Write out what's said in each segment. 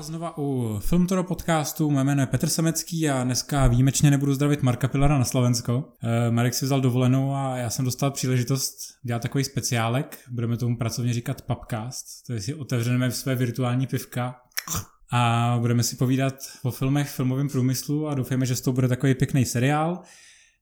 vás znova u Filmtoro podcastu. Mé jméno je Petr Semecký a dneska výjimečně nebudu zdravit Marka Pilara na Slovensko. E, Marek si vzal dovolenou a já jsem dostal příležitost dělat takový speciálek. Budeme tomu pracovně říkat Pubcast. Je si otevřeme své virtuální pivka a budeme si povídat o filmech, filmovém průmyslu a doufáme, že z toho bude takový pěkný seriál.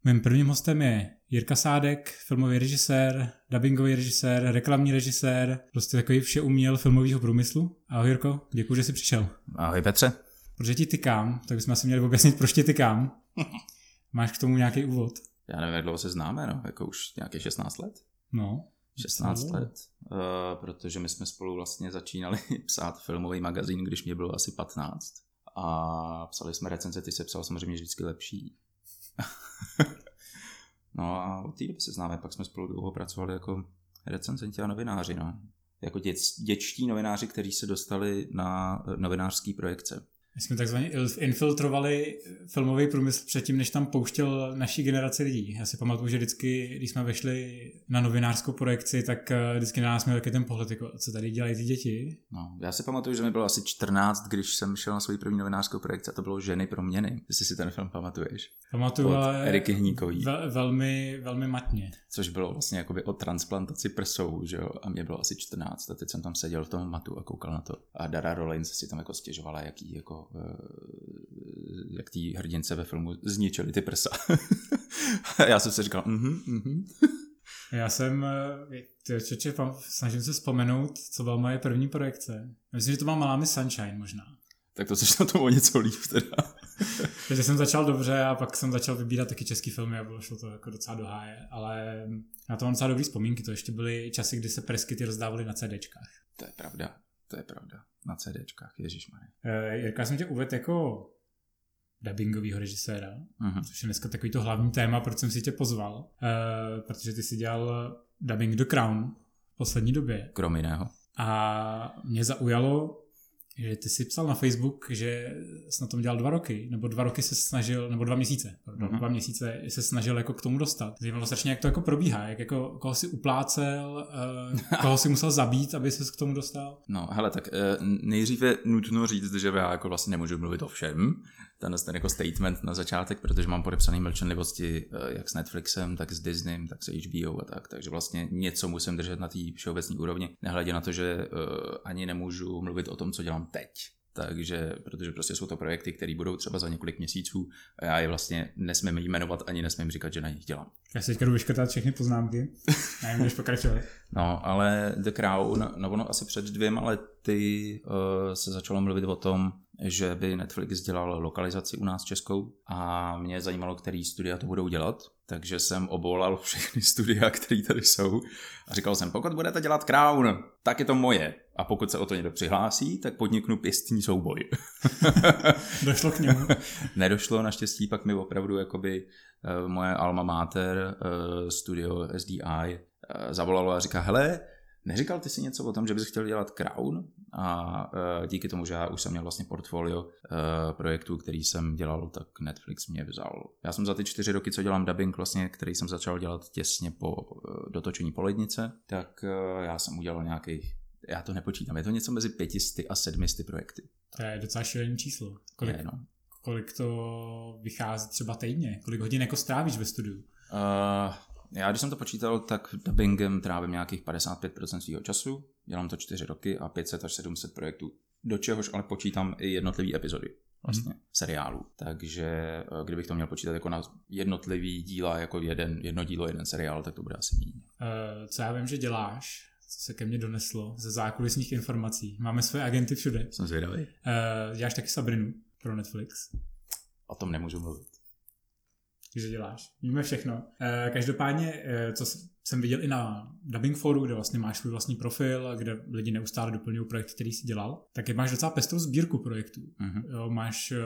Mým prvním hostem je Jirka Sádek, filmový režisér, dubbingový režisér, reklamní režisér, prostě takový vše uměl filmového průmyslu. Ahoj Jirko, děkuji, že jsi přišel. Ahoj Petře. Protože ti tykám, tak bychom asi měli objasnit, proč ti tykám. Máš k tomu nějaký úvod? Já nevím, jak dlouho se známe, no, jako už nějaké 16 let. No. 16 no. let, uh, protože my jsme spolu vlastně začínali psát filmový magazín, když mě bylo asi 15. A psali jsme recenze, ty se psal samozřejmě vždycky lepší. no a od té doby se známe, pak jsme spolu dlouho pracovali jako recenzenti a novináři, no. Jako dětští novináři, kteří se dostali na novinářský projekce. My jsme takzvaně infiltrovali filmový průmysl předtím, než tam pouštěl naší generaci lidí. Já si pamatuju, že vždycky, když jsme vešli na novinářskou projekci, tak eh, vždycky na nás měl taky ten pohled, jako, co tady dělají ty děti. No, já si pamatuju, že mi bylo asi 14, když jsem šel na svou první novinářskou projekci a to bylo Ženy pro měny. Jestli si ten film pamatuješ. Pamatuju, ale Eriky Hníkový. Ve, velmi, velmi matně. Což bylo vlastně jakoby o transplantaci prsou, že jo? A mě bylo asi 14 a teď jsem tam seděl v tom matu a koukal na to. A Dara Rollins si tam jako stěžovala, jaký jako Eh, jak ty hrdince ve filmu zničili ty prsa. a já jsem si říkal, mhm, mhm. Já jsem, eh, čeče, snažím se vzpomenout, co byla moje první projekce. Myslím, že to má Malá Sunshine možná. Tak to což na tom o něco líp teda. Takže jsem začal dobře a pak jsem začal vybírat taky český filmy a bylo šlo to jako docela do háje, ale na to mám docela dobrý vzpomínky, to ještě byly časy, kdy se preskyty rozdávaly na CDčkách. To je pravda. To je pravda. Na CDčkách, ježišmarja. Uh, Jirka, jsem tě uvedl jako dubbingového režiséra, uh-huh. což je dneska takový to hlavní téma, proč jsem si tě pozval, uh, protože ty si dělal dubbing The Crown v poslední době. Krom jiného. A mě zaujalo, že ty si psal na Facebook, že jsi na tom dělal dva roky, nebo dva roky se snažil, nebo dva měsíce, pardon, mm-hmm. dva měsíce se snažil jako k tomu dostat. Zajímalo strašně, jak to jako probíhá, jak jako koho si uplácel, uh, koho si musel zabít, aby se k tomu dostal. No, hele, tak uh, nejdříve nutno říct, že já jako vlastně nemůžu mluvit o všem, ten, ten jako statement na začátek, protože mám podepsaný mlčenlivosti uh, jak s Netflixem, tak s Disneym, tak s HBO a tak, takže vlastně něco musím držet na té všeobecné úrovni, nehledě na to, že uh, ani nemůžu mluvit o tom, co dělám teď. Takže, protože prostě jsou to projekty, které budou třeba za několik měsíců a já je vlastně nesmím jmenovat ani nesmím říkat, že na nich dělám. Já si teďka jdu vyškrtat všechny poznámky. Já jim pokračovat. No, ale The Crown, no ono asi před dvěma lety uh, se začalo mluvit o tom, že by Netflix dělal lokalizaci u nás českou a mě zajímalo, který studia to budou dělat, takže jsem obolal všechny studia, které tady jsou a říkal jsem, pokud budete dělat Crown, tak je to moje. A pokud se o to někdo přihlásí, tak podniknu pěstní souboj. Došlo k němu? Nedošlo, naštěstí pak mi opravdu jakoby uh, moje alma mater, uh, studio SDI, uh, zavolalo a říká, hele, Neříkal ty si něco o tom, že bys chtěl dělat Crown? A uh, díky tomu, že já už jsem měl vlastně portfolio uh, projektů, který jsem dělal, tak Netflix mě vzal. Já jsem za ty čtyři roky, co dělám dubbing, vlastně, který jsem začal dělat těsně po uh, dotočení Polednice, tak já jsem udělal nějakých já to nepočítám, je to něco mezi pětisty a sedmisty projekty. To je docela šílený číslo. Kolik, je, no. kolik to vychází třeba týdně? Kolik hodin jako strávíš ve studiu? Uh, já když jsem to počítal, tak dubbingem trávím nějakých 55% svého času, dělám to 4 roky a 500 až 700 projektů, do čehož ale počítám i jednotlivé epizody vlastně hmm. seriálu. Takže eh, kdybych to měl počítat jako na jednotlivý díla, jako jeden, jedno dílo, jeden seriál, tak to bude asi méně. Uh, co já vím, že děláš, co se ke mně doneslo ze zákulisních informací. Máme své agenty všude. Jsem zvědavý. Uh, děláš taky Sabrinu pro Netflix. O tom nemůžu mluvit že děláš. Víme všechno. E, každopádně, e, co jsem viděl i na Dubbing Foru, kde vlastně máš svůj vlastní profil, kde lidi neustále doplňují projekt, který jsi dělal, tak je máš docela pestrou sbírku projektů. Mm-hmm. Jo, máš e,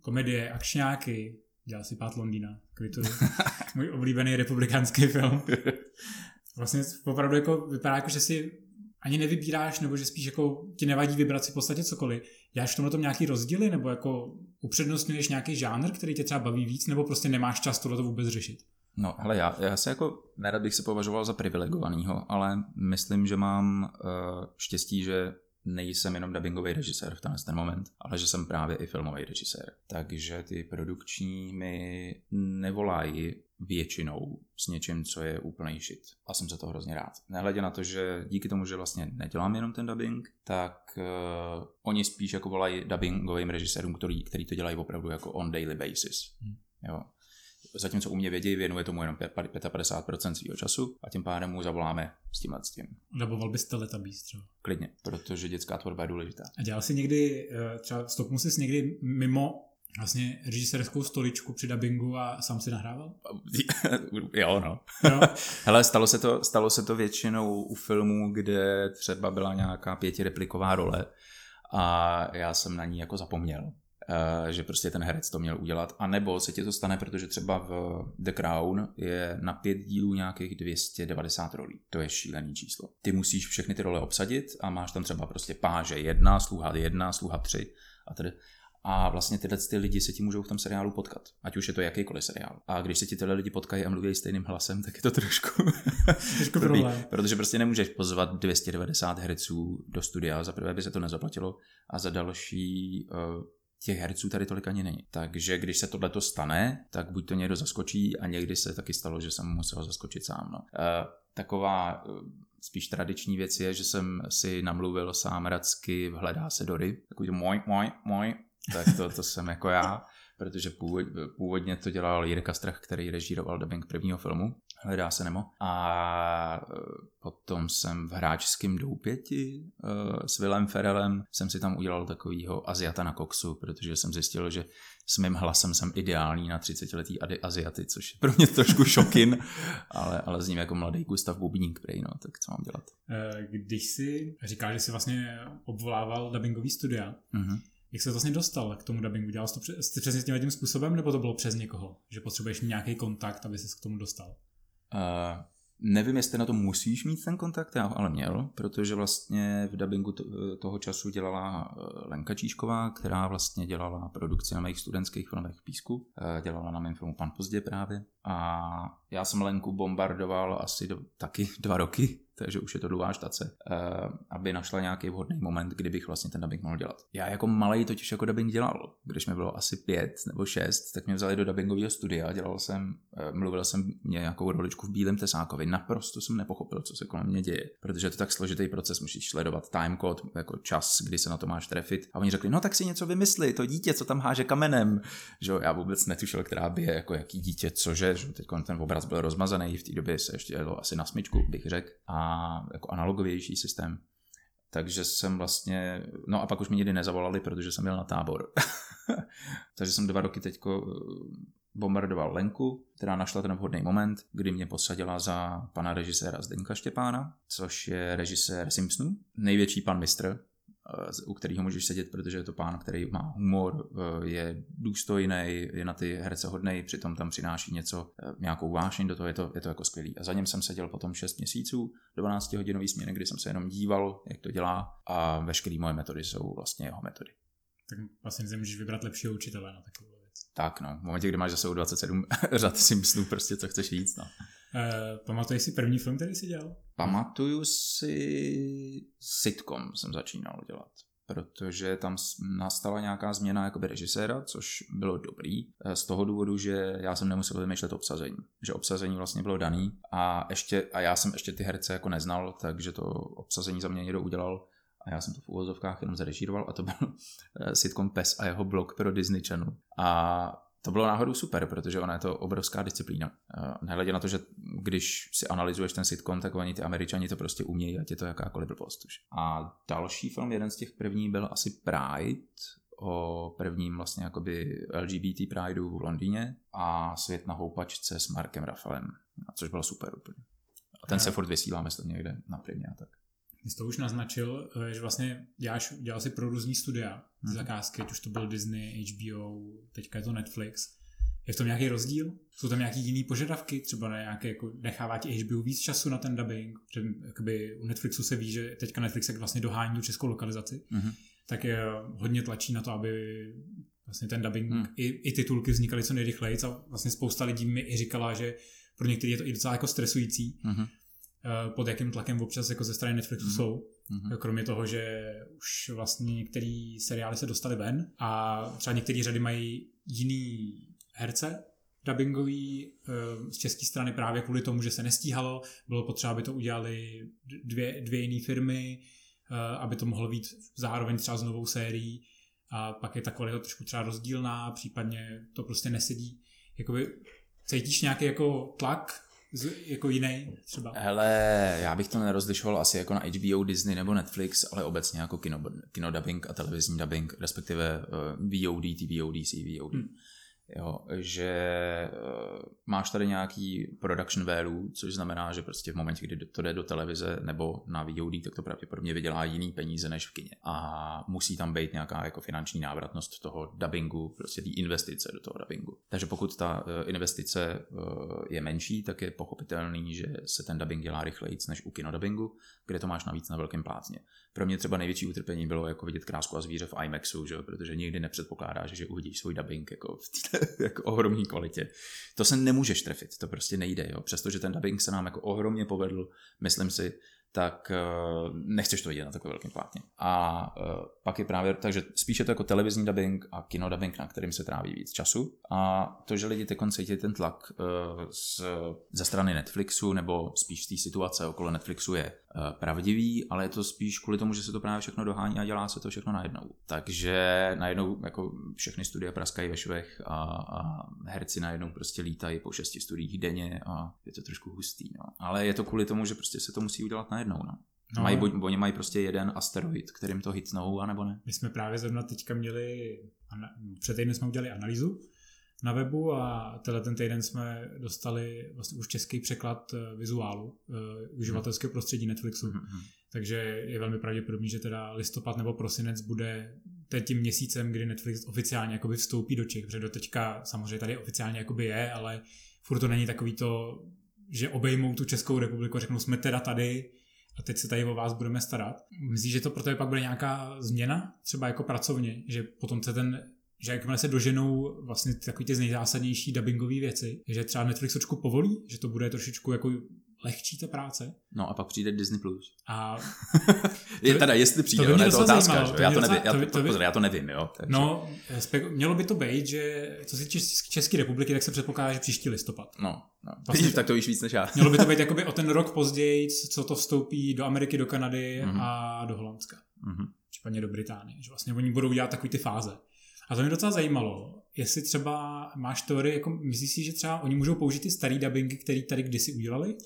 komedie, akčňáky, dělal si Pát Londýna, kvituji. Můj oblíbený republikánský film. Vlastně opravdu jako vypadá jako, že si ani nevybíráš, nebo že spíš jako ti nevadí vybrat si v podstatě cokoliv. Jáš v tomhle tom nějaký rozdíly, nebo jako upřednostňuješ nějaký žánr, který tě třeba baví víc, nebo prostě nemáš čas tohle vůbec řešit? No, hele, já, já se jako, nerad bych se považoval za privilegovanýho, ale myslím, že mám uh, štěstí, že nejsem jenom dubbingový režisér v ten moment, ale že jsem právě i filmový režisér. Takže ty produkční mi nevolají většinou s něčím, co je úplný shit. A jsem za to hrozně rád. Nehledě na to, že díky tomu, že vlastně nedělám jenom ten dubbing, tak uh, oni spíš jako volají dubbingovým režisérům, který, který to dělají opravdu jako on daily basis. Hmm. Jo zatímco u mě vědí, věnuje tomu jenom 55% svého času a tím pádem mu zavoláme s tím s tím. Daboval bys Teletubbies třeba? Klidně, protože dětská tvorba je důležitá. A dělal jsi někdy, eh, třeba stopnul jsi někdy mimo vlastně režisérskou stoličku při dubbingu a sám si nahrával? jo, no. no. Hele, stalo se, to, stalo se to většinou u filmů, kde třeba byla nějaká pětirepliková role a já jsem na ní jako zapomněl. Eh, že prostě ten herec to měl udělat, a nebo se ti to stane, protože třeba v The Crown je na pět dílů nějakých 290 rolí. To je šílený číslo. Ty musíš všechny ty role obsadit a máš tam třeba prostě páže jedna, sluha jedna, sluha tři a tedy. A vlastně tyhle ty lidi se ti můžou v tom seriálu potkat. Ať už je to jakýkoliv seriál. A když se ti tyhle lidi potkají a mluví stejným hlasem, tak je to trošku, trošku problém. Protože prostě nemůžeš pozvat 290 herců do studia. Za prvé by se to nezaplatilo a za další uh, těch herců tady tolik ani není. Takže když se tohle stane, tak buď to někdo zaskočí a někdy se taky stalo, že jsem musel zaskočit sám. No. E, taková uh, spíš tradiční věc je, že jsem si namluvil sám racky v Hledá se Dory, takový to moj, moj, moj, tak to, to jsem jako já, protože původně to dělal Jirka Strach, který režíroval dubbing prvního filmu hledá se Nemo. A e, potom jsem v hráčském doupěti e, s Willem Ferelem jsem si tam udělal takovýho Aziata na koksu, protože jsem zjistil, že s mým hlasem jsem ideální na 30-letý Aziaty, což je pro mě trošku šokin, ale, ale s ním jako mladý Gustav Bubník, prej, no, tak co mám dělat. E, když si říká, že jsi vlastně obvolával dubbingový studia, mm-hmm. Jak se vlastně dostal k tomu dubbingu? Dělal jsi to přes, přesně tím způsobem, nebo to bylo přes někoho? Že potřebuješ nějaký kontakt, aby se k tomu dostal? Uh, nevím, jestli na to musíš mít ten kontakt, já ho ale měl, protože vlastně v dubbingu toho času dělala eh, Lenka Číšková, která vlastně dělala produkci na mých studentských filmech Písku. Eh, dělala na mém filmu Pan pozdě právě. A já jsem Lenku bombardoval asi do, taky dva roky, takže už je to dlouhá štace, eh, aby našla nějaký vhodný moment, kdy bych vlastně ten dubbing mohl dělat. Já jako malý totiž jako dubbing dělal. Když mi bylo asi pět nebo šest, tak mě vzali do dubbingového studia, dělal jsem, eh, mluvil jsem nějakou roličku v Bílém Tesákovi. Naprosto jsem nepochopil, co se kolem mě děje, protože je to tak složitý proces, musíš sledovat timecode, jako čas, kdy se na to máš trefit. A oni řekli, no tak si něco vymysli, to dítě, co tam háže kamenem. Že já vůbec netušil, která by je, jako jaký dítě, cože, že teď ten obraz byl rozmazaný, v té době se ještě jelo asi na smyčku, bych řekl. A jako analogovější systém. Takže jsem vlastně, no a pak už mi nikdy nezavolali, protože jsem měl na tábor. Takže jsem dva roky teďko eh, bombardoval Lenku, která našla ten vhodný moment, kdy mě posadila za pana režiséra Zdenka Štěpána, což je režisér Simpsonů, největší pan mistr, u kterého můžeš sedět, protože je to pán, který má humor, eh, je důstojný, je na ty herce hodnej, přitom tam přináší něco, eh, nějakou vášeň do toho, je to, je to jako skvělý. A za něm jsem seděl potom 6 měsíců, 12 hodinový směny, kdy jsem se jenom díval, jak to dělá a veškeré moje metody jsou vlastně jeho metody. Tak vlastně nemůžeš vybrat lepšího učitele na takovou věc. Tak no, v momentě, kdy máš zase 27 řad Simpsonů, prostě co chceš víc, no. Uh, pamatuješ si první film, který jsi dělal? Pamatuju si sitcom jsem začínal dělat protože tam nastala nějaká změna jakoby režiséra, což bylo dobrý, eh, z toho důvodu, že já jsem nemusel vymýšlet obsazení, že obsazení vlastně bylo daný a, ještě, a já jsem ještě ty herce jako neznal, takže to obsazení za mě někdo udělal a já jsem to v úvozovkách jenom zarežíroval a to byl eh, sitcom Pes a jeho blog pro Disney Channel. A to bylo náhodou super, protože ona je to obrovská disciplína. Eh, nehledě na to, že když si analyzuješ ten sitcom, tak oni ty američani to prostě umějí, ať je to jakákoliv blbost už. A další film, jeden z těch první byl asi Pride, o prvním vlastně jakoby LGBT Prideu v Londýně a Svět na houpačce s Markem Rafalem, což bylo super úplně. A ten se furt vysílá, myslím, někde na primě a tak. Jsi to už naznačil, eh, že vlastně děláš, dělal si pro různý studia, ty hmm. zakázky, ať už to byl Disney, HBO, teďka je to Netflix. Je v tom nějaký rozdíl? Jsou tam nějaký jiný požadavky? Třeba na nějaké, jako nechává ti HBO víc času na ten dubbing? Že jakoby u Netflixu se ví, že teďka Netflix vlastně dohání tu českou lokalizaci. Mm-hmm. Tak je hodně tlačí na to, aby vlastně ten dubbing mm. i, i titulky vznikaly co nejrychleji. A vlastně spousta lidí mi i říkala, že pro některé je to i docela jako stresující. Mm-hmm pod jakým tlakem občas jako ze strany Netflixu mm. jsou. Mm-hmm. Kromě toho, že už vlastně některé seriály se dostaly ven a třeba některé řady mají jiný herce, dubbingový z české strany právě kvůli tomu, že se nestíhalo. Bylo potřeba, aby to udělali dvě, dvě jiné firmy, aby to mohlo být zároveň třeba s novou sérií a pak je ta kvalita trošku třeba rozdílná, případně to prostě nesedí. Jakoby cítíš nějaký jako tlak z, jako jiný třeba? Hele, já bych to nerozlišoval asi jako na HBO, Disney nebo Netflix, ale obecně jako kino, kino dubbing a televizní dubbing, respektive uh, VOD, TVOD, CVOD. Hmm jo, že uh, máš tady nějaký production value, což znamená, že prostě v momentě, kdy to jde do televize nebo na VOD, tak to pravděpodobně vydělá jiný peníze než v kině. A musí tam být nějaká jako finanční návratnost toho dubbingu, prostě té investice do toho dubbingu. Takže pokud ta uh, investice uh, je menší, tak je pochopitelný, že se ten dubbing dělá rychleji než u kinodubbingu, kde to máš navíc na velkém plátně. Pro mě třeba největší utrpení bylo jako vidět krásku a zvíře v IMAXu, že? protože nikdy nepředpokládáš, že uvidíš svůj dubbing jako v té jako ohromné kvalitě. To se nemůžeš trefit, to prostě nejde. Jo? Přestože ten dubbing se nám jako ohromně povedl, myslím si, tak uh, nechceš to vidět na takové velkém plátně. A uh, pak je právě, takže spíše to jako televizní dubbing a kino dubbing, na kterým se tráví víc času. A to, že lidi teď cítí ten tlak uh, z, ze strany Netflixu, nebo spíš té situace okolo Netflixu je pravdivý, ale je to spíš kvůli tomu, že se to právě všechno dohání a dělá se to všechno najednou. Takže najednou jako všechny studia praskají ve švech a, a herci najednou prostě lítají po šesti studiích denně a je to trošku hustý. No. Ale je to kvůli tomu, že prostě se to musí udělat najednou. No. No, mají, buď, oni mají prostě jeden asteroid, kterým to hitnou, anebo ne? My jsme právě zrovna teďka měli, před týdnem jsme udělali analýzu na webu a tenhle ten týden jsme dostali vlastně už český překlad eh, vizuálu eh, uživatelského hmm. prostředí Netflixu. Hmm, hmm. Takže je velmi pravděpodobný, že teda listopad nebo prosinec bude tím měsícem, kdy Netflix oficiálně jakoby vstoupí do Čech, protože do teďka samozřejmě tady oficiálně jakoby je, ale furt to není takový to, že obejmou tu Českou republiku a řeknou, jsme teda tady, a teď se tady o vás budeme starat. Myslíš, že to pro tebe pak bude nějaká změna, třeba jako pracovně, že potom se ten že jakmile se doženou vlastně takový ty nejzásadnější dubbingové věci, že třeba Netflix trošku povolí, že to bude trošičku jako lehčí ta práce. No a pak přijde Disney+. Plus. A je teda, jestli přijde, to, to je to otázka, zajímalo, to já, to nevím, já, to, by, to by, pozor, já to nevím, jo. Takže. No, mělo by to být, že co se České republiky, tak se předpokládá, že příští listopad. No, no. Vlastně, tak to víš víc než já. mělo by to být jakoby o ten rok později, co to vstoupí do Ameriky, do Kanady mm-hmm. a do Holandska. Mm-hmm. Případně do Británie, že vlastně oni budou dělat takový ty fáze. A to mě docela zajímalo, jestli třeba máš teorii, jako myslíš si, že třeba oni můžou použít ty starý dubbingy, které tady kdysi udělali?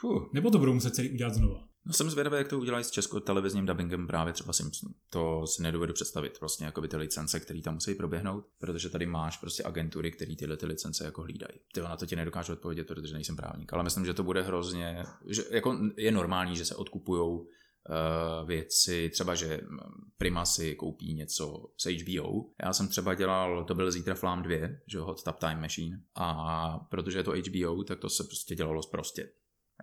Fuh. Nebo to budou muset celý udělat znova? No jsem zvědavý, jak to udělají s českou televizním dubbingem právě třeba Simpsonu. To si nedovedu představit, vlastně jako by ty licence, které tam musí proběhnout, protože tady máš prostě agentury, které tyhle ty licence jako hlídají. Ty na to ti nedokážu odpovědět, protože nejsem právník, ale myslím, že to bude hrozně, že jako je normální, že se odkupují věci, třeba, že Prima si koupí něco z HBO. Já jsem třeba dělal, to byl Zítra Flám 2, že Hot Tap Time Machine, a protože je to HBO, tak to se prostě dělalo prostě.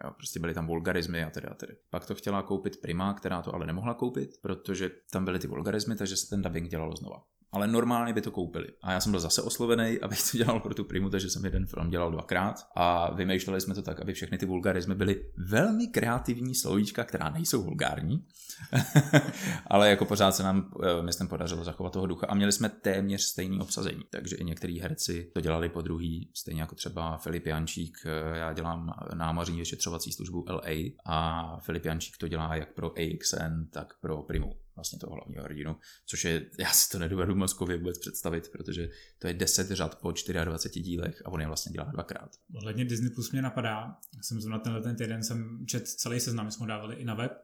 Jo, prostě byly tam vulgarizmy a tedy a tedy. Pak to chtěla koupit Prima, která to ale nemohla koupit, protože tam byly ty vulgarizmy, takže se ten dubbing dělalo znova ale normálně by to koupili. A já jsem byl zase oslovený, abych to dělal pro tu primu, takže jsem jeden film dělal dvakrát. A vymýšleli jsme to tak, aby všechny ty vulgarizmy byly velmi kreativní slovíčka, která nejsou vulgární, ale jako pořád se nám, eh, myslím, podařilo zachovat toho ducha. A měli jsme téměř stejný obsazení, takže i některý herci to dělali po druhý, stejně jako třeba Filip Jančík, eh, já dělám námořní vyšetřovací službu LA a Filip Jančík to dělá jak pro AXN, tak pro Primu vlastně toho hlavního hrdinu, což je, já si to nedovedu mozkově vůbec představit, protože to je 10 řad po 24 dílech a on je vlastně dělá dvakrát. Ohledně Disney Plus mě napadá, já jsem zrovna tenhle ten týden jsem čet celý seznam, jsme ho dávali i na web,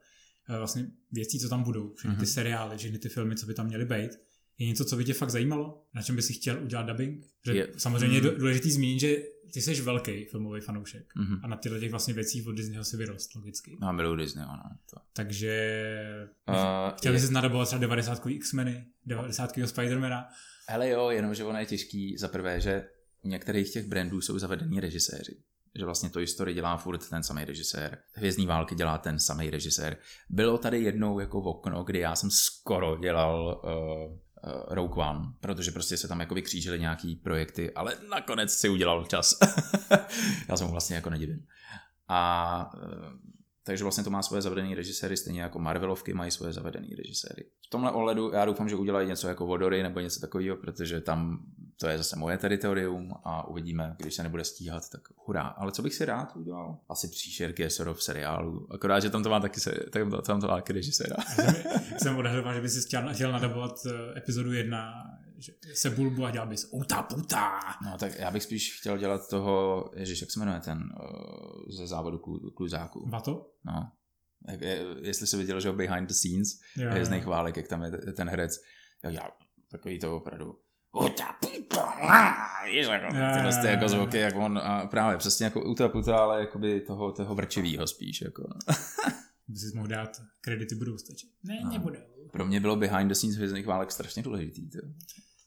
eh, vlastně věcí, co tam budou, všechny ty mm-hmm. seriály, všechny ty filmy, co by tam měly být je něco, co by tě fakt zajímalo? Na čem by si chtěl udělat dubbing? Že je, samozřejmě mm. je důležitý zmínit, že ty jsi velký filmový fanoušek mm-hmm. a na tyhle těch vlastně věcí od Disneyho si vyrost logicky. No, miluji Disney, ano. To. Takže uh, chtěl bys nadabovat třeba 90 X-meny, 90 Spidermana? Hele jo, jenomže ono je těžký za prvé, že u některých těch brandů jsou zavedení režiséři že vlastně to historii dělá furt ten samý režisér. Hvězdní války dělá ten samý režisér. Bylo tady jednou jako v okno, kdy já jsem skoro dělal uh, Rogue One, protože prostě se tam jako vykřížily nějaký projekty, ale nakonec si udělal čas. Já jsem vlastně jako nedivím. A eh, takže vlastně to má svoje zavedené režiséry, stejně jako Marvelovky mají svoje zavedené režiséry. V tomhle ohledu já doufám, že udělají něco jako Vodory nebo něco takového, protože tam to je zase moje teritorium a uvidíme, když se nebude stíhat, tak hurá. Ale co bych si rád udělal? Asi příšerky Esorov v seriálu. Akorát, že tam to má taky, se, tam, to, tam to má taky režiséra. jsem odhadoval, že by si chtěl, chtěl nadabovat eh, epizodu jedna, že se bulbu a dělal bys uta puta. No tak já bych spíš chtěl dělat toho, ježiš, jak se jmenuje ten uh, ze závodu klu, kluzáku. Vato? No. Jestli se viděl, že behind the scenes, je z válek, jak tam je ten herec, já, takový to opravdu jako, tyhle ty jako zvuky, jak on, a právě přesně jako uta puta, ale jakoby toho, toho vrčivýho spíš, jako. By si mohl dát kredity budou stačit. Ne, no. nebudou. Pro mě bylo behind the scenes hvězdných válek strašně důležitý. To.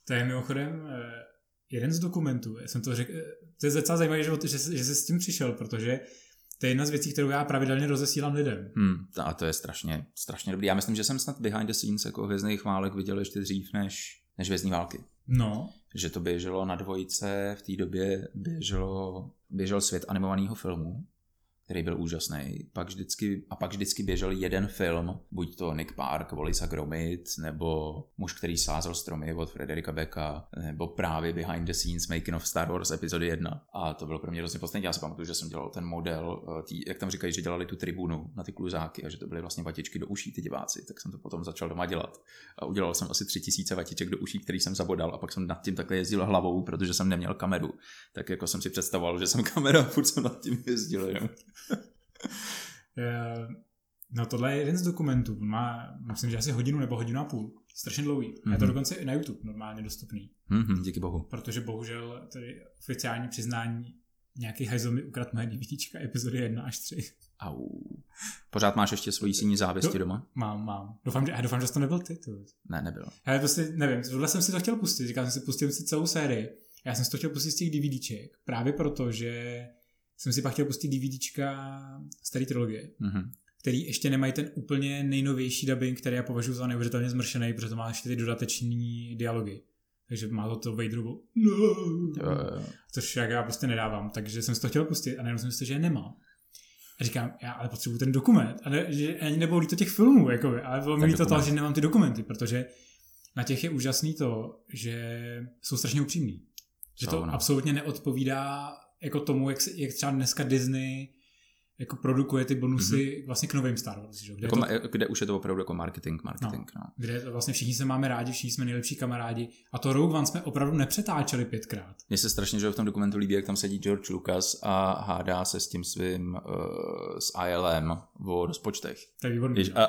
to je mimochodem eh, jeden z dokumentů, já jsem to řekl, eh, to je docela zajímavé, že, že, že jsi s tím přišel, protože to je jedna z věcí, kterou já pravidelně rozesílám lidem. Hmm, a to je strašně, strašně dobrý. Já myslím, že jsem snad behind the scenes jako hvězdných válek viděl ještě dřív než, než hvězdní války. No. Že to běželo na dvojice, v té době běželo, běžel svět animovaného filmu který byl úžasný. Pak vždycky, a pak vždycky běžel jeden film, buď to Nick Park, Volisa Gromit, nebo Muž, který sázel stromy od Frederika Becka, nebo právě Behind the Scenes Making of Star Wars epizody 1. A to bylo pro mě hrozně poslední. Já si pamatuju, že jsem dělal ten model, eh, tý, jak tam říkají, že dělali tu tribunu na ty kluzáky a že to byly vlastně vatičky do uší ty diváci, tak jsem to potom začal doma dělat. A udělal jsem asi tři tisíce vatiček do uší, který jsem zabodal a pak jsem nad tím takhle jezdil hlavou, protože jsem neměl kameru. Tak jako jsem si představoval, že jsem kamera furt jsem nad tím jezdil. Jo. Eh, no tohle je jeden z dokumentů. Má, myslím, že asi hodinu nebo hodinu a půl. Strašně dlouhý. Mm-hmm. Je to mhm. dokonce i na YouTube normálně dostupný. Mm-hmm, díky bohu. Protože bohužel tady oficiální přiznání nějaký hajzl mi ukradl moje DVDčka epizody 1 až 3. Au. Pořád máš ještě svoji síní závěsti Do, doma? Mám, mám. Doufám, že, doufám, že to nebyl ty. To. Ne, nebyl. Já prostě nevím, tohle jsem si to chtěl pustit. Říkal jsem si, pustím si celou sérii. Já jsem si to chtěl pustit z těch DVDček. Právě proto, že jsem si pak chtěl pustit DVDčka staré trilogie, mm-hmm. který ještě nemají ten úplně nejnovější dubbing, který já považuji za neuvěřitelně zmršený, protože to má ještě ty dodateční dialogy. Takže má to to Vaderovo no, jo, jo. což jak já prostě nedávám, takže jsem si to chtěl pustit a najednou jsem si že je nemá. A říkám, já ale potřebuji ten dokument. A ne, že ani nebylo to těch filmů, jako, ale bylo mi to to, že nemám ty dokumenty, protože na těch je úžasný to, že jsou strašně upřímní. Že to no. absolutně neodpovídá jako tomu, jak, jak třeba dneska Disney jako produkuje ty bonusy mm-hmm. vlastně k novým Star Wars. Že? Kde, jako, to, kde už je to opravdu jako marketing, marketing. No, no. Kde vlastně všichni se máme rádi, všichni jsme nejlepší kamarádi a to Rogue One jsme opravdu nepřetáčeli pětkrát. Mně se strašně, že v tom dokumentu líbí, jak tam sedí George Lucas a hádá se s tím svým uh, s ILM o rozpočtech. To je výborný. a, a,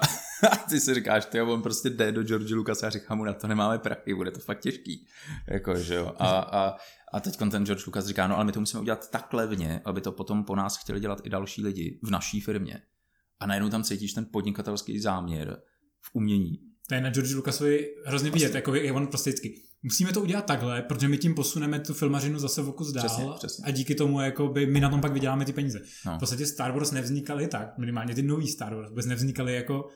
ty si říkáš, ty on prostě jde do George Lucas a říká mu, na to nemáme prachy, bude to fakt těžký. Jako, že jo. A, a a teď ten George Lucas říká, no ale my to musíme udělat tak levně, aby to potom po nás chtěli dělat i další lidi v naší firmě. A najednou tam cítíš ten podnikatelský záměr v umění. To je na George Lucasovi hrozně vidět, jako je on prostě vždycky. Musíme to udělat takhle, protože my tím posuneme tu filmařinu zase v kus dál přesně, přesně. a díky tomu jakoby, my na tom pak vyděláme ty peníze. No. V podstatě Star Wars nevznikaly tak, minimálně ty nový Star Wars vůbec nevznikaly jako,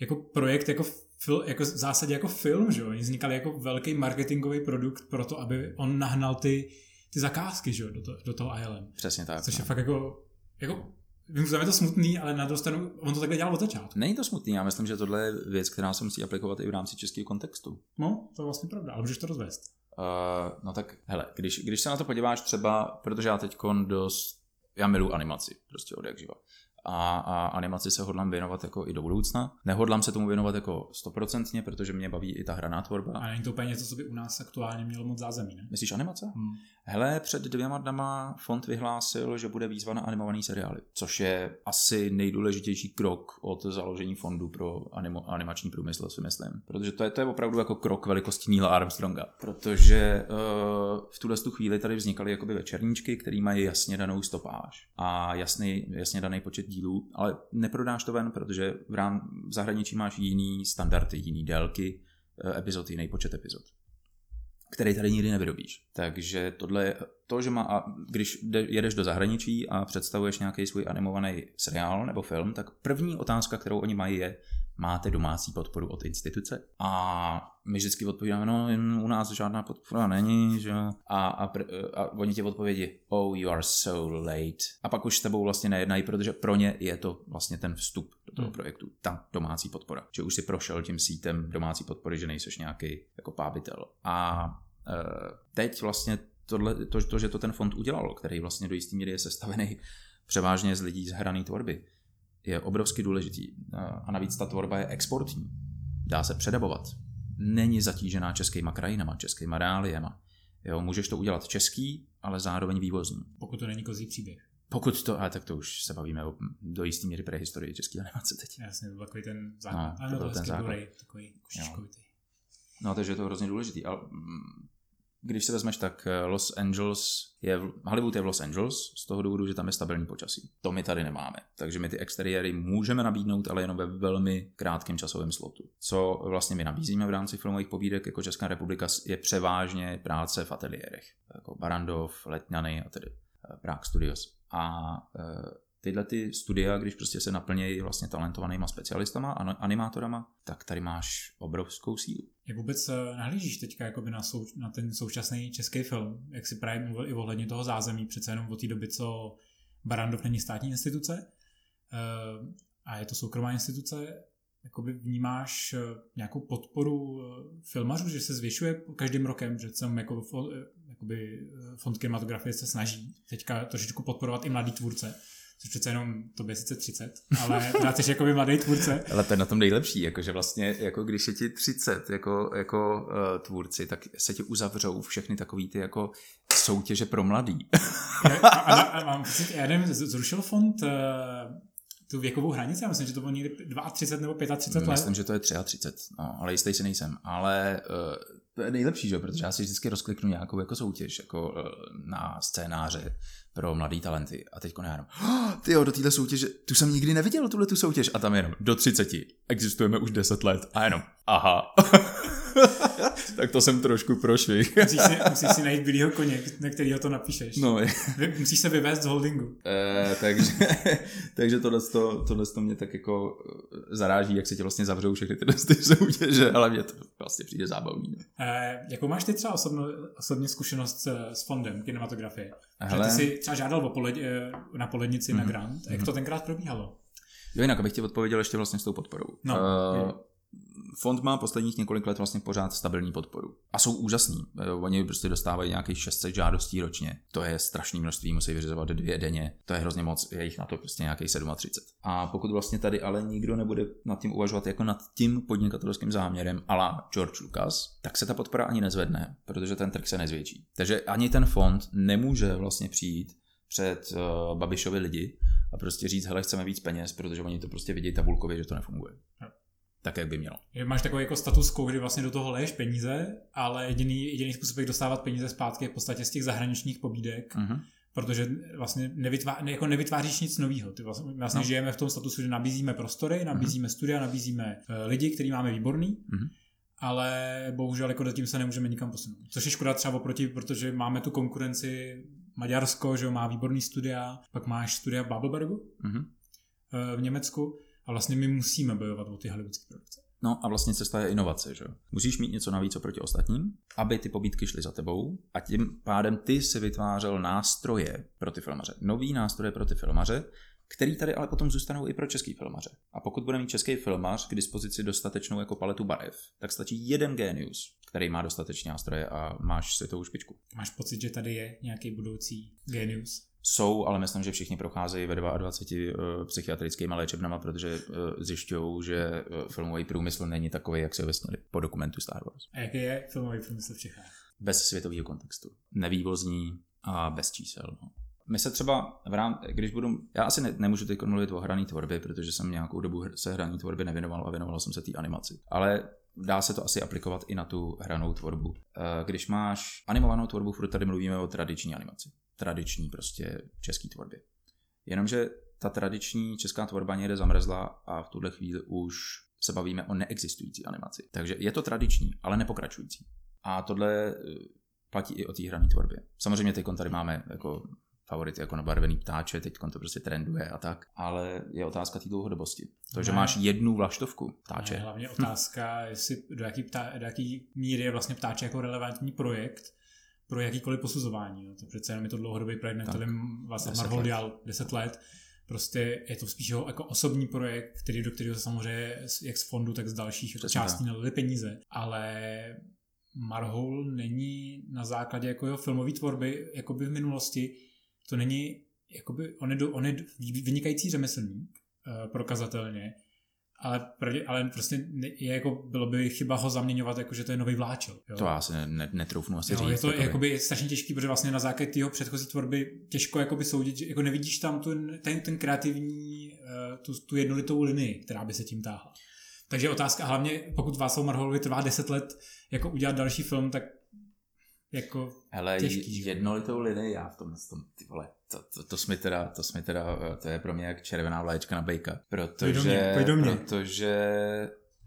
jako projekt, jako fil, jako v zásadě jako film, že jo? Oni vznikali jako velký marketingový produkt pro to, aby on nahnal ty, ty zakázky, že jo, do, to, do toho ILM. Přesně tak. Což no. je fakt jako, jako Vím, že je to smutný, ale na druhou stranu on to takhle dělal od začátku. Není to smutný, já myslím, že tohle je věc, která se musí aplikovat i v rámci českého kontextu. No, to je vlastně pravda, ale můžeš to rozvést. Uh, no tak, hele, když, když se na to podíváš třeba, protože já teď dost, já miluji animaci, prostě od jak živa a, a animaci se hodlám věnovat jako i do budoucna. Nehodlám se tomu věnovat jako stoprocentně, protože mě baví i ta hraná tvorba. A není to úplně něco, co by u nás aktuálně mělo moc zázemí, ne? Myslíš animace? Hmm. Hele, před dvěma dnama fond vyhlásil, že bude výzva na animovaný seriály, což je asi nejdůležitější krok od založení fondu pro animo, animační průmysl, si myslím. Protože to je, to je opravdu jako krok velikosti Neila Armstronga. Protože uh, v tuhle tu chvíli tady vznikaly jakoby večerníčky, které mají jasně danou stopáž a jasný, jasně daný počet dílů, ale neprodáš to ven, protože v, rám, v zahraničí máš jiný standardy, jiný délky uh, epizod, jiný počet epizod který tady nikdy nevyrobíš. Takže tohle to, že má, a když jedeš do zahraničí a představuješ nějaký svůj animovaný seriál nebo film, tak první otázka, kterou oni mají, je, máte domácí podporu od instituce? A my vždycky odpovídáme, no u nás žádná podpora není, že A, a, pr- a oni ti odpovědí, oh you are so late. A pak už s tebou vlastně nejednají, protože pro ně je to vlastně ten vstup do toho hmm. projektu, ta domácí podpora. Že už si prošel tím sítem domácí podpory, že nejseš nějaký jako pábitel. A e, teď vlastně tohle, to, to, že to ten fond udělal, který vlastně do jisté míry je sestavený převážně z lidí z hrané tvorby, je obrovsky důležitý. A navíc ta tvorba je exportní. Dá se předabovat. Není zatížená českýma krajinama, českýma reáliema. Jo, můžeš to udělat český, ale zároveň vývozní. Pokud to není kozí příběh. Pokud to, ale tak to už se bavíme o, do jisté míry prehistorie české animace teď. Jasně, to byl takový ten základ. No, ano, to byl ten základ. Takový košičkovitý. No, takže je to hrozně důležitý. Ale mm, když se vezmeš, tak eh, Los Angeles je, Hollywood je v Los Angeles z toho důvodu, že tam je stabilní počasí. To my tady nemáme. Takže my ty exteriéry můžeme nabídnout, ale jenom ve velmi krátkém časovém slotu. Co vlastně my nabízíme v rámci filmových pobídek jako Česká republika je převážně práce v ateliérech. Jako Barandov, Letňany a tedy eh, Prague Studios. A eh, tyhle ty studia, když prostě se naplnějí vlastně talentovanýma specialistama a animátorama, tak tady máš obrovskou sílu. Jak vůbec eh, nahlížíš teďka jakoby na, sou, na ten současný český film? Jak si právě mluvil i ohledně toho zázemí, přece jenom od té doby, co Barandov není státní instituce eh, a je to soukromá instituce, jakoby vnímáš eh, nějakou podporu filmařů, že se zvyšuje každým rokem, že jsem jako, jakoby fond kinematografie se snaží teďka trošičku podporovat i mladý tvůrce což přece jenom to je sice 30, ale jsi jako mladý tvůrce. Ale to je na tom nejlepší, jakože vlastně, jako když je ti 30 jako, jako uh, tvůrci, tak se ti uzavřou všechny takový ty jako soutěže pro mladý. a, a, a, mám pocit, já nevím, zrušil fond uh, tu věkovou hranici, já myslím, že to bylo někdy 32 nebo 35 let. Myslím, že to je 33, no, ale jistý si nejsem. Ale uh, to je nejlepší, že? protože já si vždycky rozkliknu nějakou jako soutěž jako uh, na scénáře pro mladý talenty. A teď jenom, oh, ty jo, do téhle soutěže, tu jsem nikdy neviděl, tuhle tu soutěž. A tam jenom, do 30, existujeme už 10 let. A jenom, aha. tak to jsem trošku prošvih. musíš, si, musíš si najít bílýho koně, na kterýho to napíšeš. No. musíš se vyvést z holdingu. E, takže takže tohle, to, tohle to mě tak jako eh, zaráží, jak se ti vlastně zavřou všechny ty soutěže, ale mě to vlastně přijde zábavný. E, jakou máš ty třeba osobno, osobně zkušenost s fondem kinematografie? Hele. Že ty jsi třeba žádal poled, na polednici mm-hmm. na mhm. grant. Jak mm-hmm. to tenkrát probíhalo? Jo, jinak abych ti odpověděl ještě vlastně s tou podporou. No, uh, fond má posledních několik let vlastně pořád stabilní podporu. A jsou úžasní. Eh, oni prostě dostávají nějakých 600 žádostí ročně. To je strašné množství, musí vyřizovat dvě denně. To je hrozně moc, je jich na to prostě nějakých 37. A pokud vlastně tady ale nikdo nebude nad tím uvažovat jako nad tím podnikatelským záměrem ala George Lucas, tak se ta podpora ani nezvedne, protože ten trh se nezvětší. Takže ani ten fond nemůže vlastně přijít před uh, Babišovi lidi a prostě říct, hele, chceme víc peněz, protože oni to prostě vidí tabulkově, že to nefunguje tak, jak by mělo. Máš takový jako status quo, kdy vlastně do toho leješ peníze, ale jediný, jediný způsob, jak dostávat peníze zpátky je v podstatě z těch zahraničních pobídek, uh-huh. protože vlastně nevytvá, jako nevytváříš nic nového. Ty vlastně, vlastně no. žijeme v tom statusu, že nabízíme prostory, nabízíme uh-huh. studia, nabízíme uh, lidi, který máme výborný, uh-huh. ale bohužel jako zatím se nemůžeme nikam posunout. Což je škoda třeba oproti, protože máme tu konkurenci Maďarsko, že má výborný studia, pak máš studia v Babelbergu uh-huh. v Německu, a vlastně my musíme bojovat o ty hollywoodské produkce. No a vlastně cesta je inovace, že Musíš mít něco navíc oproti ostatním, aby ty pobídky šly za tebou a tím pádem ty si vytvářel nástroje pro ty filmaře. Nový nástroje pro ty filmaře, který tady ale potom zůstanou i pro český filmaře. A pokud bude mít český filmař k dispozici dostatečnou jako paletu barev, tak stačí jeden genius, který má dostatečné nástroje a máš světovou špičku. Máš pocit, že tady je nějaký budoucí genius? Jsou, ale myslím, že všichni procházejí ve 22 uh, psychiatrickými léčebnama, protože uh, zjišťují, že uh, filmový průmysl není takový, jak se vesnili po dokumentu Star Wars. A jaký je filmový průmysl v Čechách? Bez světového kontextu. Nevývozní a bez čísel. No. My se třeba, v rám, když budu, já asi ne, nemůžu teď mluvit o hraní tvorbě, protože jsem nějakou dobu se hraní tvorbě nevěnoval a věnoval jsem se té animaci. Ale dá se to asi aplikovat i na tu hranou tvorbu. Když máš animovanou tvorbu, furt tady mluvíme o tradiční animaci tradiční prostě český tvorbě. Jenomže ta tradiční česká tvorba někde zamrzla a v tuhle chvíli už se bavíme o neexistující animaci. Takže je to tradiční, ale nepokračující. A tohle eh, platí i o té hrané tvorbě. Samozřejmě teď tady máme jako favority jako nabarvený ptáče, teď to prostě trenduje a tak, ale je otázka té dlouhodobosti. To, že máš jednu vlaštovku ptáče. Ne, hlavně otázka, hm. jestli do jaký, ptá, do jaký míry je vlastně ptáče jako relevantní projekt pro jakýkoliv posuzování. Jo. To přece jenom je to dlouhodobý projekt, na kterém vlastně Marvel dělal 10 let. Prostě je to spíš jako osobní projekt, který, do kterého se samozřejmě jak z fondu, tak z dalších Přesně částí nalili peníze, ale Marhol není na základě jako jeho filmové tvorby, jako by v minulosti, to není, jakoby, on je, do, on je vynikající řemeslník, uh, prokazatelně, ale, ale prostě je jako, bylo by chyba ho zaměňovat, jako že to je nový vláčel. Jo? To já si ne, netroufnu asi jo, říct. Je to jakoby strašně těžký, protože vlastně na základě jeho předchozí tvorby těžko jakoby soudit, že jako nevidíš tam tu, ten, ten kreativní, uh, tu, tu jednolitou linii, která by se tím táhla. Takže otázka, hlavně pokud Václav Marholovi trvá 10 let jako udělat další film, tak jako Hele, těžký, jednolitou linii já v tom, tom ty vole, to, to, to, jsme teda, to jsme teda, to je pro mě jak červená vlaječka na bejka, protože, pojď do mě, pojď do mě. protože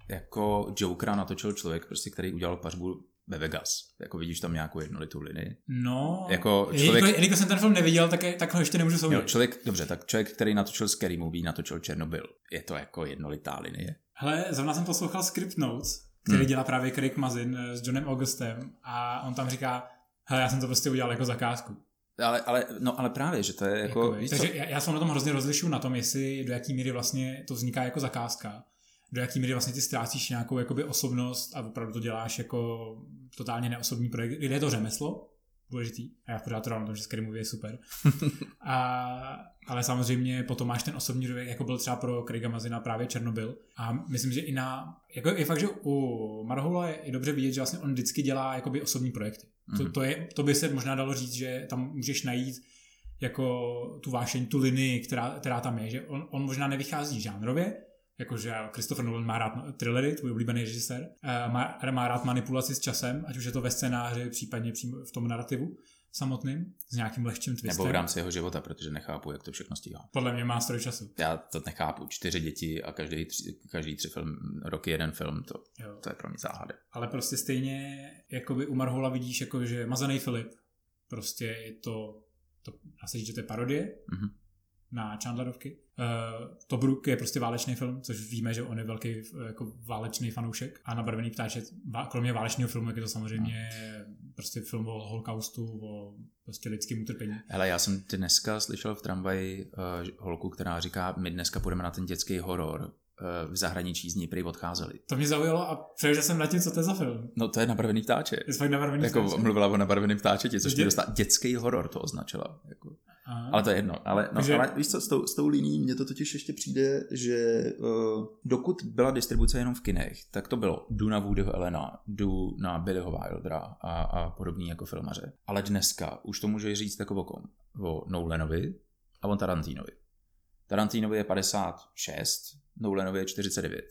jako Jokera natočil člověk, prostě, který udělal pařbu ve Vegas. Jako vidíš tam nějakou jednolitou linii. No, jako člověk... jelikož jsem ten film neviděl, tak, tak ho ještě nemůžu soudit. Jo, člověk, dobře, tak člověk, který natočil Scary Movie, natočil Černobyl. Je to jako jednolitá linie. Hele, zrovna jsem poslouchal Script Notes, který hmm. dělá právě Craig Mazin eh, s Johnem Augustem a on tam říká, hele, já jsem to prostě udělal jako zakázku. Ale, ale, no, ale právě, že to je jako... jako víš, takže já, já jsem na tom hrozně rozlišuju na tom, jestli do jaký míry vlastně to vzniká jako zakázka, do jaký míry vlastně ty ztrácíš nějakou jakoby osobnost a opravdu to děláš jako totálně neosobní projekt, kde je to řemeslo, důležitý. A já pořád to na tom, že Scary Movie je super. a, ale samozřejmě potom máš ten osobní důvěk, jako byl třeba pro Craiga Mazina právě Černobyl. A myslím, že i na, jako je fakt, že u Marhoula je, je dobře vidět, že vlastně on vždycky dělá jakoby osobní projekty. Mm-hmm. To, mhm. to, je, to by se možná dalo říct, že tam můžeš najít jako tu vášeň, tu linii, která, která tam je, že on, on možná nevychází žánrově, jakože Christopher Nolan má rád thrillery, tvůj oblíbený režisér, eh, má, má rád manipulaci s časem, ať už je to ve scénáři, případně přímo v tom narrativu samotným, s nějakým lehčím twistem. Nebo v rámci jeho života, protože nechápu, jak to všechno stíhá. Podle mě má stroj času. Já to nechápu. Čtyři děti a každý tři, každý tři film, roky jeden film, to, jo. to je pro mě záhada. Ale prostě stejně, jakoby u Marhola vidíš, jako že Mazaný Filip, prostě je to, to asi říct, že to je parodie, mm-hmm na Chandlerovky. Uh, Tobruk je prostě válečný film, což víme, že on je velký uh, jako válečný fanoušek a na Barvený ptáček, kromě válečného filmu, jak je to samozřejmě no. Prostě film o holokaustu, o prostě lidském utrpení. Hele, já jsem dneska slyšel v tramvaji uh, holku, která říká, my dneska půjdeme na ten dětský horor, v zahraničí z ní prý odcházeli. To mě zaujalo a přemýšlel jsem na tím, co to je za film. No to je nabarvený ptáče. Je fakt nabarvený jako ptáče. mluvila o nabarveném ptáčeti, což mě dostala dětský horor to označila. Jako. Aha. Ale to je jedno. Ale, no, Takže... ale víš co, s tou, s tou liní mně to totiž ještě přijde, že uh, dokud byla distribuce jenom v kinech, tak to bylo jdu na Woodyho Elena, jdu na Billyho Wildera a, a podobný jako filmaře. Ale dneska už to může říct jako o kom? O Nolanovi a o Tarantinovi. Tarantinovi je 56, Nolanovi je 49.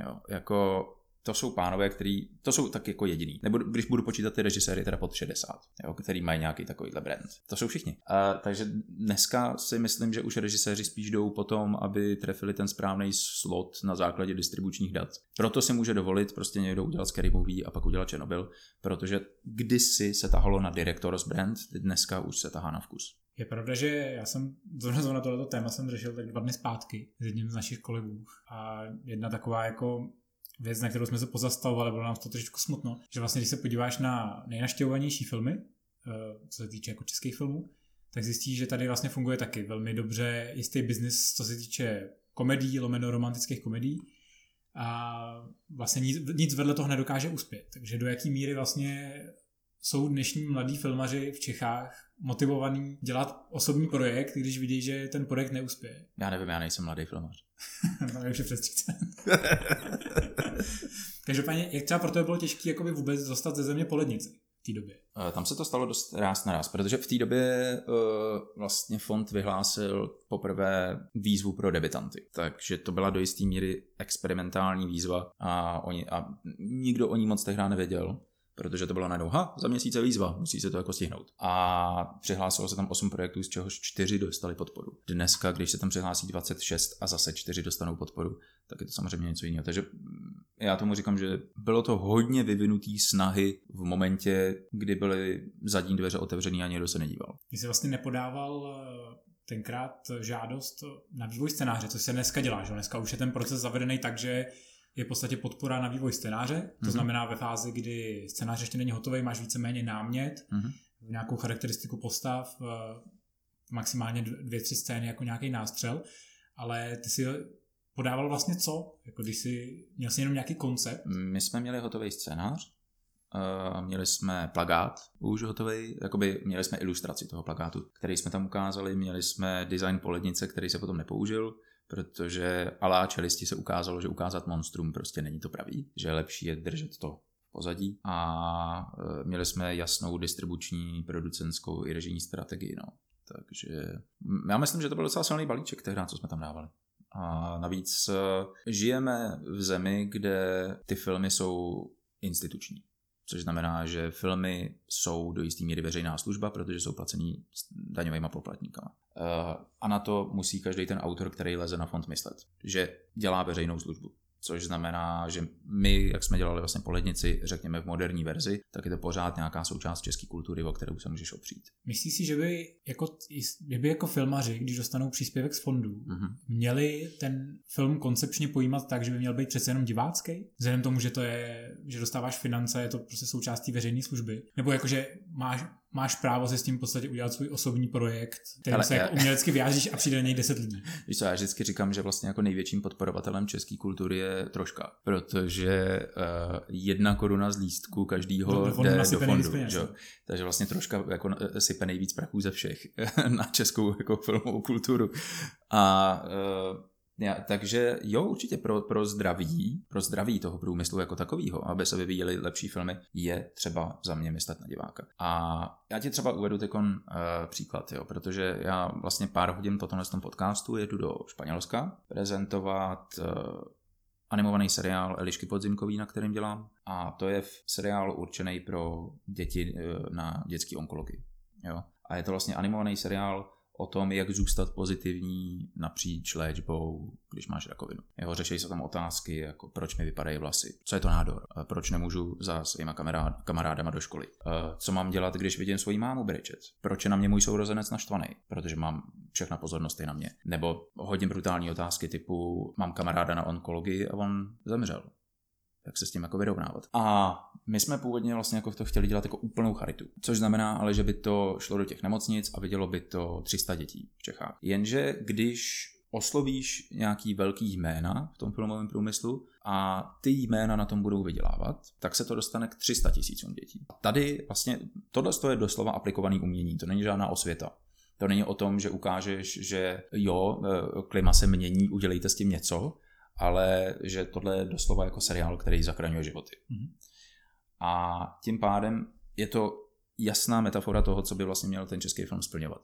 Jo, jako to jsou pánové, který, to jsou tak jako jediný. Nebo když budu počítat ty režiséry, teda pod 60, jo, který mají nějaký takovýhle brand. To jsou všichni. A, takže dneska si myslím, že už režiséři spíš jdou potom, aby trefili ten správný slot na základě distribučních dat. Proto si může dovolit prostě někdo udělat Scary Movie a pak udělat Chernobyl, protože kdysi se tahalo na Directors brand, dneska už se tahá na vkus. Je pravda, že já jsem zrovna na tohleto téma jsem řešil tak dva dny zpátky s jedním z našich kolegů a jedna taková jako věc, na kterou jsme se pozastavovali, bylo nám to trošičku smutno, že vlastně když se podíváš na nejnaštěvovanější filmy, eh, co se týče jako českých filmů, tak zjistíš, že tady vlastně funguje taky velmi dobře jistý biznis, co se týče komedí, lomeno romantických komedí a vlastně nic, nic vedle toho nedokáže uspět. Takže do jaký míry vlastně jsou dnešní mladí filmaři v Čechách motivovaný dělat osobní projekt, když vidí, že ten projekt neuspěje. Já nevím, já nejsem mladý filmař. Tam je přes 30. Každopádně, jak třeba pro to bylo těžké vůbec dostat ze země po lednici v té době? Eh, tam se to stalo dost ráz na ráz, protože v té době uh, vlastně fond vyhlásil poprvé výzvu pro debitanty. Takže to byla do jisté míry experimentální výzva a, oni, a nikdo o ní moc tehdy nevěděl protože to byla najednou, ha, za měsíce výzva, musí se to jako stihnout. A přihlásilo se tam 8 projektů, z čehož 4 dostali podporu. Dneska, když se tam přihlásí 26 a zase 4 dostanou podporu, tak je to samozřejmě něco jiného. Takže já tomu říkám, že bylo to hodně vyvinutý snahy v momentě, kdy byly zadní dveře otevřený a někdo se nedíval. Ty jsi vlastně nepodával eh, tenkrát žádost na vývoj scénáře, co se dneska dělá, že dneska už je ten proces zavedený tak, že je v podstatě podpora na vývoj scénáře, to mm-hmm. znamená ve fázi, kdy scénář ještě není hotový, máš víceméně námět, mm-hmm. nějakou charakteristiku postav, eh, maximálně dvě, tři scény jako nějaký nástřel, ale ty si podával vlastně co? Jako když jsi, měl jsi jenom nějaký koncept? My jsme měli hotový scénář, Uh, měli jsme plagát už hotový, jakoby měli jsme ilustraci toho plagátu, který jsme tam ukázali, měli jsme design polednice, který se potom nepoužil, protože alá čelisti se ukázalo, že ukázat monstrum prostě není to pravý, že lepší je držet to pozadí a uh, měli jsme jasnou distribuční, producentskou i režijní strategii, no. Takže já myslím, že to byl docela silný balíček tehdy, co jsme tam dávali. A navíc uh, žijeme v zemi, kde ty filmy jsou instituční což znamená, že filmy jsou do jisté míry veřejná služba, protože jsou placený daňovými poplatníkama. Eh, a na to musí každý ten autor, který leze na fond, myslet, že dělá veřejnou službu což znamená, že my, jak jsme dělali vlastně po lednici, řekněme v moderní verzi, tak je to pořád nějaká součást české kultury, o kterou se můžeš opřít. Myslíš si, že by jako, by jako filmaři, když dostanou příspěvek z fondů, mm-hmm. měli ten film koncepčně pojímat tak, že by měl být přece jenom divácký? Vzhledem tomu, že to je, že dostáváš finance, je to prostě součástí veřejné služby. Nebo jakože máš, máš právo se s tím v podstatě udělat svůj osobní projekt, který Ale se já... jako umělecky vyjádříš a přijde na něj 10 lidí. Víš co, já vždycky říkám, že vlastně jako největším podporovatelem české kultury je troška, protože uh, jedna koruna z lístku každýho do, do fondu, jde do fondu. Že? Takže vlastně troška jako eh, sype nejvíc prachů ze všech na českou jako filmovou kulturu. A uh, já, takže jo, určitě pro, pro zdraví, pro zdraví toho průmyslu jako takového, aby se vyvíjely lepší filmy, je třeba za mě myslet na diváka. A já ti třeba uvedu teď uh, příklad, jo, protože já vlastně pár hodin po tomhle tom podcastu jedu do Španělska prezentovat uh, animovaný seriál Elišky Podzimkový, na kterém dělám. A to je seriál určený pro děti uh, na dětské onkologii. Jo. A je to vlastně animovaný seriál o tom, jak zůstat pozitivní napříč léčbou, když máš rakovinu. Jeho řeší se tam otázky, jako proč mi vypadají vlasy, co je to nádor, proč nemůžu za svýma kamarád, kamarádama do školy, co mám dělat, když vidím svoji mámu brečet, proč je na mě můj sourozenec naštvaný, protože mám všechna pozornost je na mě. Nebo hodně brutální otázky typu, mám kamaráda na onkologii a on zemřel jak se s tím jako vyrovnávat. A my jsme původně vlastně jako to chtěli dělat jako úplnou charitu, což znamená ale, že by to šlo do těch nemocnic a vidělo by to 300 dětí v Čechách. Jenže když oslovíš nějaký velký jména v tom filmovém průmyslu a ty jména na tom budou vydělávat, tak se to dostane k 300 tisícům dětí. A tady vlastně tohle je doslova aplikovaný umění, to není žádná osvěta. To není o tom, že ukážeš, že jo, e, klima se mění, udělejte s tím něco, ale že tohle je doslova jako seriál, který zachraňuje životy. Mm-hmm. A tím pádem je to jasná metafora toho, co by vlastně měl ten český film splňovat.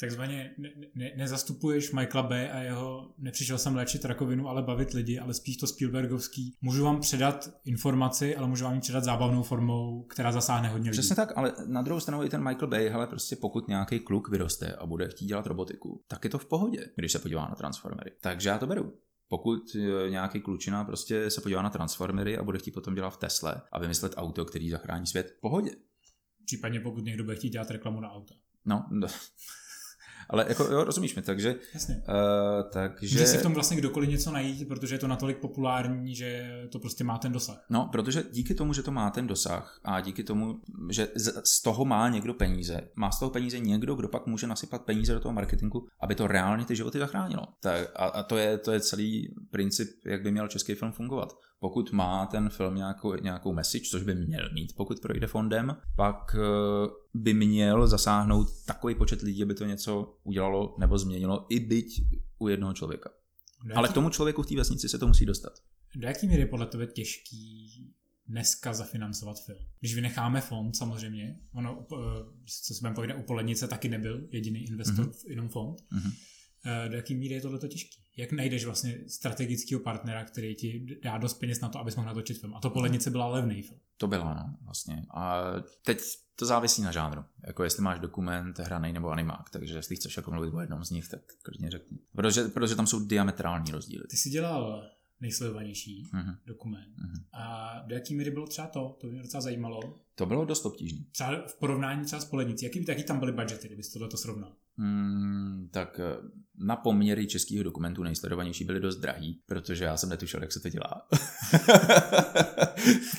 Takzvaně ne, ne, nezastupuješ Michaela B. a jeho nepřišel jsem léčit rakovinu, ale bavit lidi, ale spíš to Spielbergovský. Můžu vám předat informaci, ale můžu vám ji předat zábavnou formou, která zasáhne hodně lidí. Přesně tak, ale na druhou stranu i ten Michael Bay, hele, prostě pokud nějaký kluk vyroste a bude chtít dělat robotiku, tak je to v pohodě, když se podívá na Transformery. Takže já to beru. Pokud e, nějaký klučina prostě se podívá na Transformery a bude chtít potom dělat v Tesle a vymyslet auto, který zachrání svět, pohodě. Případně pokud někdo bude chtít dělat reklamu na auta. No, no. Ale jako, jo, rozumíš mi, takže... Jasně. Uh, takže... Může si v tom vlastně kdokoliv něco najít, protože je to natolik populární, že to prostě má ten dosah. No, protože díky tomu, že to má ten dosah a díky tomu, že z toho má někdo peníze, má z toho peníze někdo, kdo pak může nasypat peníze do toho marketingu, aby to reálně ty životy zachránilo. Tak, a, a to, je, to je celý princip, jak by měl český film fungovat pokud má ten film nějakou, nějakou message, což by měl mít, pokud projde fondem, pak eh, by měl zasáhnout takový počet lidí, aby to něco udělalo nebo změnilo, i byť u jednoho člověka. Jaký... Ale k tomu člověku v té vesnici se to musí dostat. Do jaký míry je podle tebe těžký dneska zafinancovat film? Když vynecháme fond samozřejmě, ono, eh, co se budeme u Polednice, taky nebyl jediný investor, mm-hmm. jenom fond. Mm-hmm do jaký míry je tohle těžké? Jak najdeš vlastně strategického partnera, který ti dá dost peněz na to, abys mohl natočit film? A to Polednice byla levný film. To byla, no, vlastně. A teď to závisí na žánru. Jako jestli máš dokument, hraný nebo animák. Takže jestli chceš jako mluvit o jednom z nich, tak klidně řekni. Protože, protože tam jsou diametrální rozdíly. Ty jsi dělal nejsledovanější Mhm. dokument. Mhm. A do jaký míry bylo třeba to? To by mě docela zajímalo. To bylo dost obtížné. Třeba v porovnání třeba s Polenicí. Jaký, jaký tam byly budgety, kdybyste tohle to srovnal? Hmm, tak eh, na poměry českých dokumentů nejsledovanější byly dost drahý, protože já jsem netušil, jak se to dělá.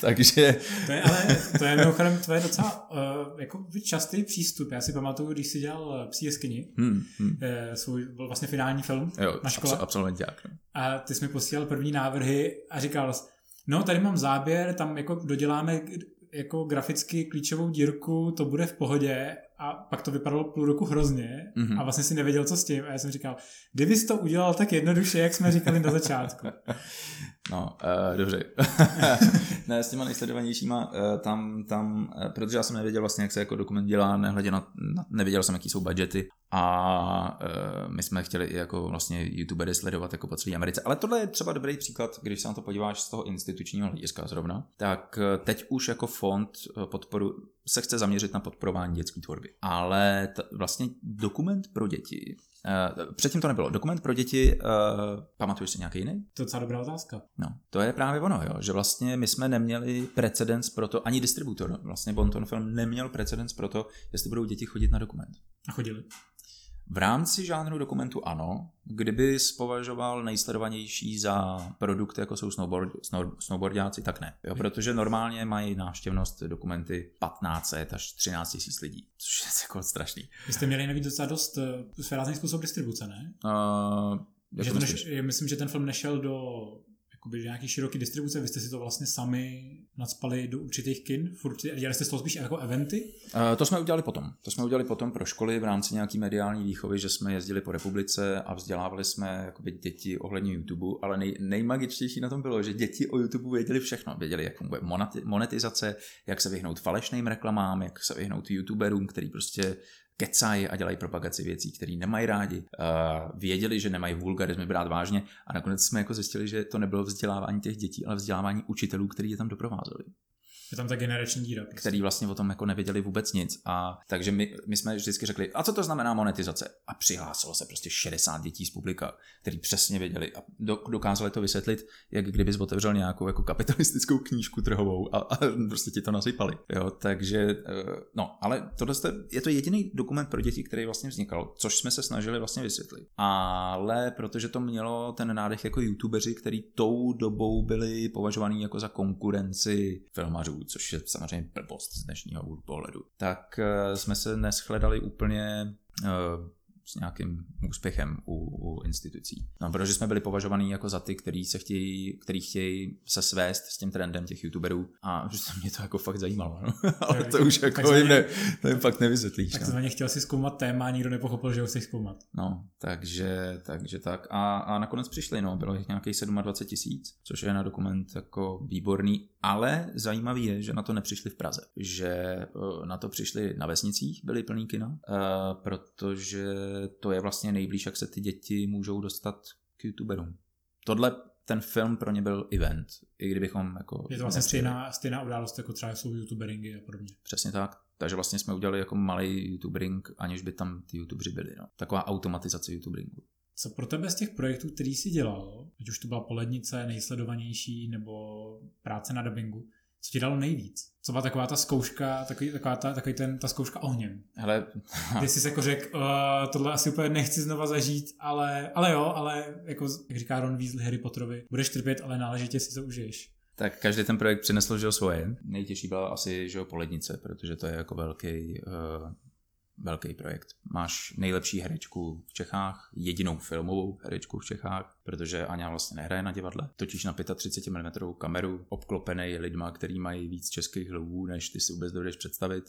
Takže To je ale, to je mimochodem tvoje docela uh, jako častý přístup. Já si pamatuju, když jsi dělal eh, Psí jeskyni, hmm, hmm. svůj byl vlastně finální film Jo, na škole. absol- absolventák. No. A ty jsi mi posílal první návrhy a říkal jsi, no tady mám záběr, tam jako doděláme jako graficky klíčovou dírku, to bude v pohodě a pak to vypadalo půl roku hrozně Mhm. a vlastně si nevěděl, co s tím a já jsem říkal, kdyby to udělal tak jednoduše, jak jsme říkali na začátku. No, uh, dobře. ne, s těma nejsledovanějšíma, uh, tam, tam, uh, protože já jsem nevěděl vlastně, jak se jako dokument dělá, nehledě na, na nevěděl jsem, jaký jsou budgety a uh, my jsme chtěli i jako vlastně youtubery sledovat jako po celé Americe. Ale tohle je třeba dobrý příklad, když se na to podíváš z toho institučního hlediska zrovna, tak uh, teď už jako fond uh, podporu se chce zaměřit na podporování dětské tvorby. Ale t- vlastně dokument pro děti předtím to nebylo. Dokument pro děti, uh, pamatuješ si nějaký jiný? To je docela dobrá otázka. No, to je právě ono, jo, že vlastně my jsme neměli precedens pro to, ani distributor, vlastně Bonton Film neměl precedens pro to, jestli budou děti chodit na dokument. A chodili. V rámci žánru dokumentu ano, kdyby považoval nejsledovanější za produkty, jako jsou snowboard, snow, snowboardiáci, tak ne. Jo, protože normálně mají návštěvnost dokumenty 1500 až 13 tisíc lidí, což je jako strašný. Vy jste měli navíc docela dost uh, svérázný způsob distribuce, ne? Uh, Že to neš, myslím, že ten film nešel do jakoby, do nějaký široký distribuce, vy jste si to vlastně sami nadspali do určitých kin, furt, dělali jste z toho spíš jako eventy? Uh, to jsme udělali potom. To jsme udělali potom pro školy v rámci nějaký mediální výchovy, že jsme jezdili po republice a vzdělávali jsme jakoby děti ohledně YouTube, ale nej, nejmagičtější na tom bylo, že děti o YouTube věděli všechno. Věděli, jak funguje monetizace, jak se vyhnout falešným reklamám, jak se vyhnout YouTuberům, který prostě kecají a dělají propagaci věcí, které nemají rádi. Uh, věděli, že nemají vulgarizmy brát vážně a nakonec jsme jako zjistili, že to nebylo vzdělávání těch dětí, ale vzdělávání učitelů, kteří je tam doprovázeli. Je tam ta generační díra. Prostě. Který vlastně o tom jako nevěděli vůbec nic. A takže my, my jsme vždycky řekli, a co to znamená monetizace? A přihlásilo se prostě 60 dětí z publika, který přesně věděli a do, dokázali to vysvětlit, jak kdybys otevřel nějakou jako kapitalistickou knížku trhovou a, a prostě ti to nasypali. Jo, takže, no, ale tohle je to jediný dokument pro děti, který vlastně vznikal, což jsme se snažili vlastně vysvětlit. Ale protože to mělo ten nádech jako youtubeři, který tou dobou byli považovaní jako za konkurenci filmařů, což je samozřejmě blbost z dnešního pohledu, tak uh, jsme se neschledali úplně uh, s nějakým úspěchem u, u institucí. No, protože jsme byli považovaní jako za ty, který se chtějí, který chtějí se svést s tím trendem těch youtuberů a že mě to jako fakt zajímalo. No. Ale to už jako jim, ne, to jim fakt nevysvětlíš. Tak no. chtěl si zkoumat téma a nikdo nepochopil, že ho chceš zkoumat. No, takže, takže tak. A, a nakonec přišli, no, bylo jich nějakých 27 tisíc, což je na dokument jako výborný, ale zajímavý je, že na to nepřišli v Praze, že na to přišli na vesnicích, byly plný kina, protože to je vlastně nejblíž, jak se ty děti můžou dostat k youtuberům. Tohle ten film pro ně byl event, i kdybychom jako... Je to vlastně stejná, stejná událost, jako třeba jsou youtuberingy a podobně. Přesně tak. Takže vlastně jsme udělali jako malý youtubering, aniž by tam ty youtuberi byli. No. Taková automatizace youtuberingu. Co pro tebe z těch projektů, který jsi dělal, ať už to byla polednice, nejsledovanější, nebo práce na dubbingu, co ti dalo nejvíc? Co byla taková ta zkouška, takový, taková ta, takový ten, ta zkouška ohněm? Hele, Ty jsi jako řekl, uh, tohle asi úplně nechci znova zažít, ale, ale jo, ale jako, jak říká Ron Weasley Harry Potterovi, budeš trpět, ale náležitě si to užiješ. Tak každý ten projekt přinesl že svoje. Nejtěžší byla asi že polednice, protože to je jako velký, uh, velký projekt. Máš nejlepší herečku v Čechách, jedinou filmovou herečku v Čechách, protože Aňa vlastně nehraje na divadle. Točíš na 35 mm kameru, obklopený lidma, který mají víc českých hlavů, než ty si vůbec dovedeš představit.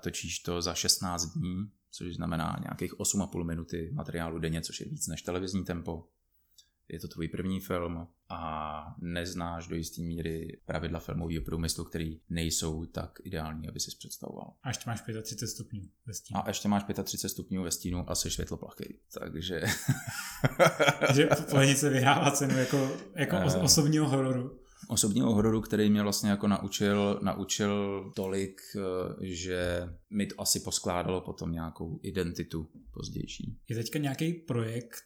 Točíš to za 16 dní, což znamená nějakých 8,5 minuty materiálu denně, což je víc než televizní tempo je to tvůj první film a neznáš do jisté míry pravidla filmového průmyslu, který nejsou tak ideální, aby si představoval. A ještě máš 35 stupňů ve stínu. A ještě máš 35 stupňů ve stínu a jsi světloplachý. Takže... Takže Polenice vyhrává cenu jako, jako uh, osobního hororu. Osobního hororu, který mě vlastně jako naučil, naučil tolik, že mi to asi poskládalo potom nějakou identitu pozdější. Je teďka nějaký projekt,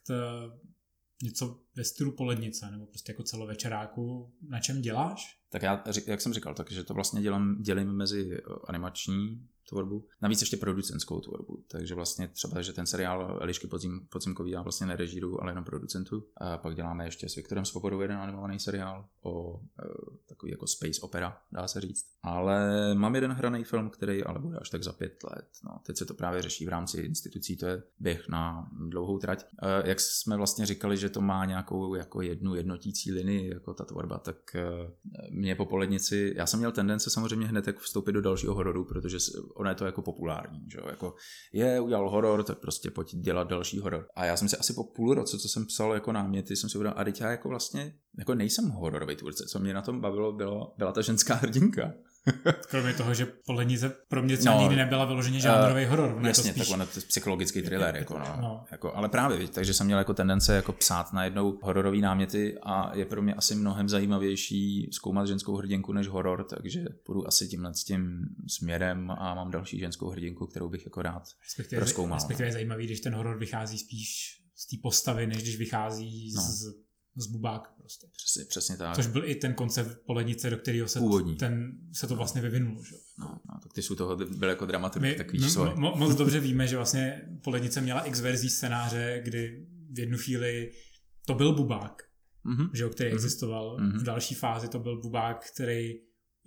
něco ve stylu polednice nebo prostě jako celovečeráku, na čem děláš? Tak já, jak jsem říkal, takže to vlastně dělám, dělím mezi animační tvorbu, navíc ještě producentskou tvorbu, takže vlastně třeba, že ten seriál Elišky podzim, podzimkový já vlastně nerežíru, ale jenom producentu. A pak děláme ještě s Viktorem Svobodou jeden animovaný seriál o e, takový jako space opera, dá se říct. Ale mám jeden hraný film, který ale bude až tak za pět let. No, teď se to právě řeší v rámci institucí, to je běh na dlouhou trať. E, jak jsme vlastně říkali, že to má nějakou jako jednu jednotící linii, jako ta tvorba, tak e, mě po polednici, já jsem měl tendence samozřejmě hned tak vstoupit do dalšího hororu, protože ono je to jako populární, že jo? Jako je, udělal horor, tak prostě pojď dělat další horor. A já jsem si asi po půl roce, co jsem psal jako náměty, jsem si uvědomil, a teď já jako vlastně jako nejsem hororový tvůrce, co mě na tom bavilo, bylo, byla ta ženská hrdinka. Kromě toho, že Polenice pro mě třeba no, nikdy nebyla vyloženě žánrový uh, horor. Jasně, spíš... tak ono to je psychologický thriller, jako, no, no. Jako, ale právě, víc, takže jsem měl jako tendence jako psát na jednou hororový náměty a je pro mě asi mnohem zajímavější zkoumat ženskou hrdinku než horor, takže půjdu asi tímhle s tím směrem a mám další ženskou hrdinku, kterou bych jako rád respektive, proskoumal. Respektive je zajímavý, když ten horor vychází spíš z té postavy, než když vychází no. z z bubák prostě. Přesně, přesně tak. Což byl i ten koncept polednice, do kterého se, Původní. ten, se to vlastně vyvinulo. Že? No, no, tak ty jsou toho byl jako dramaturg, tak víš mo, mo, Moc dobře víme, že vlastně polednice měla x verzí scénáře, kdy v jednu chvíli to byl bubák, mm-hmm. že, který mm-hmm. existoval. Mm-hmm. V další fázi to byl bubák, který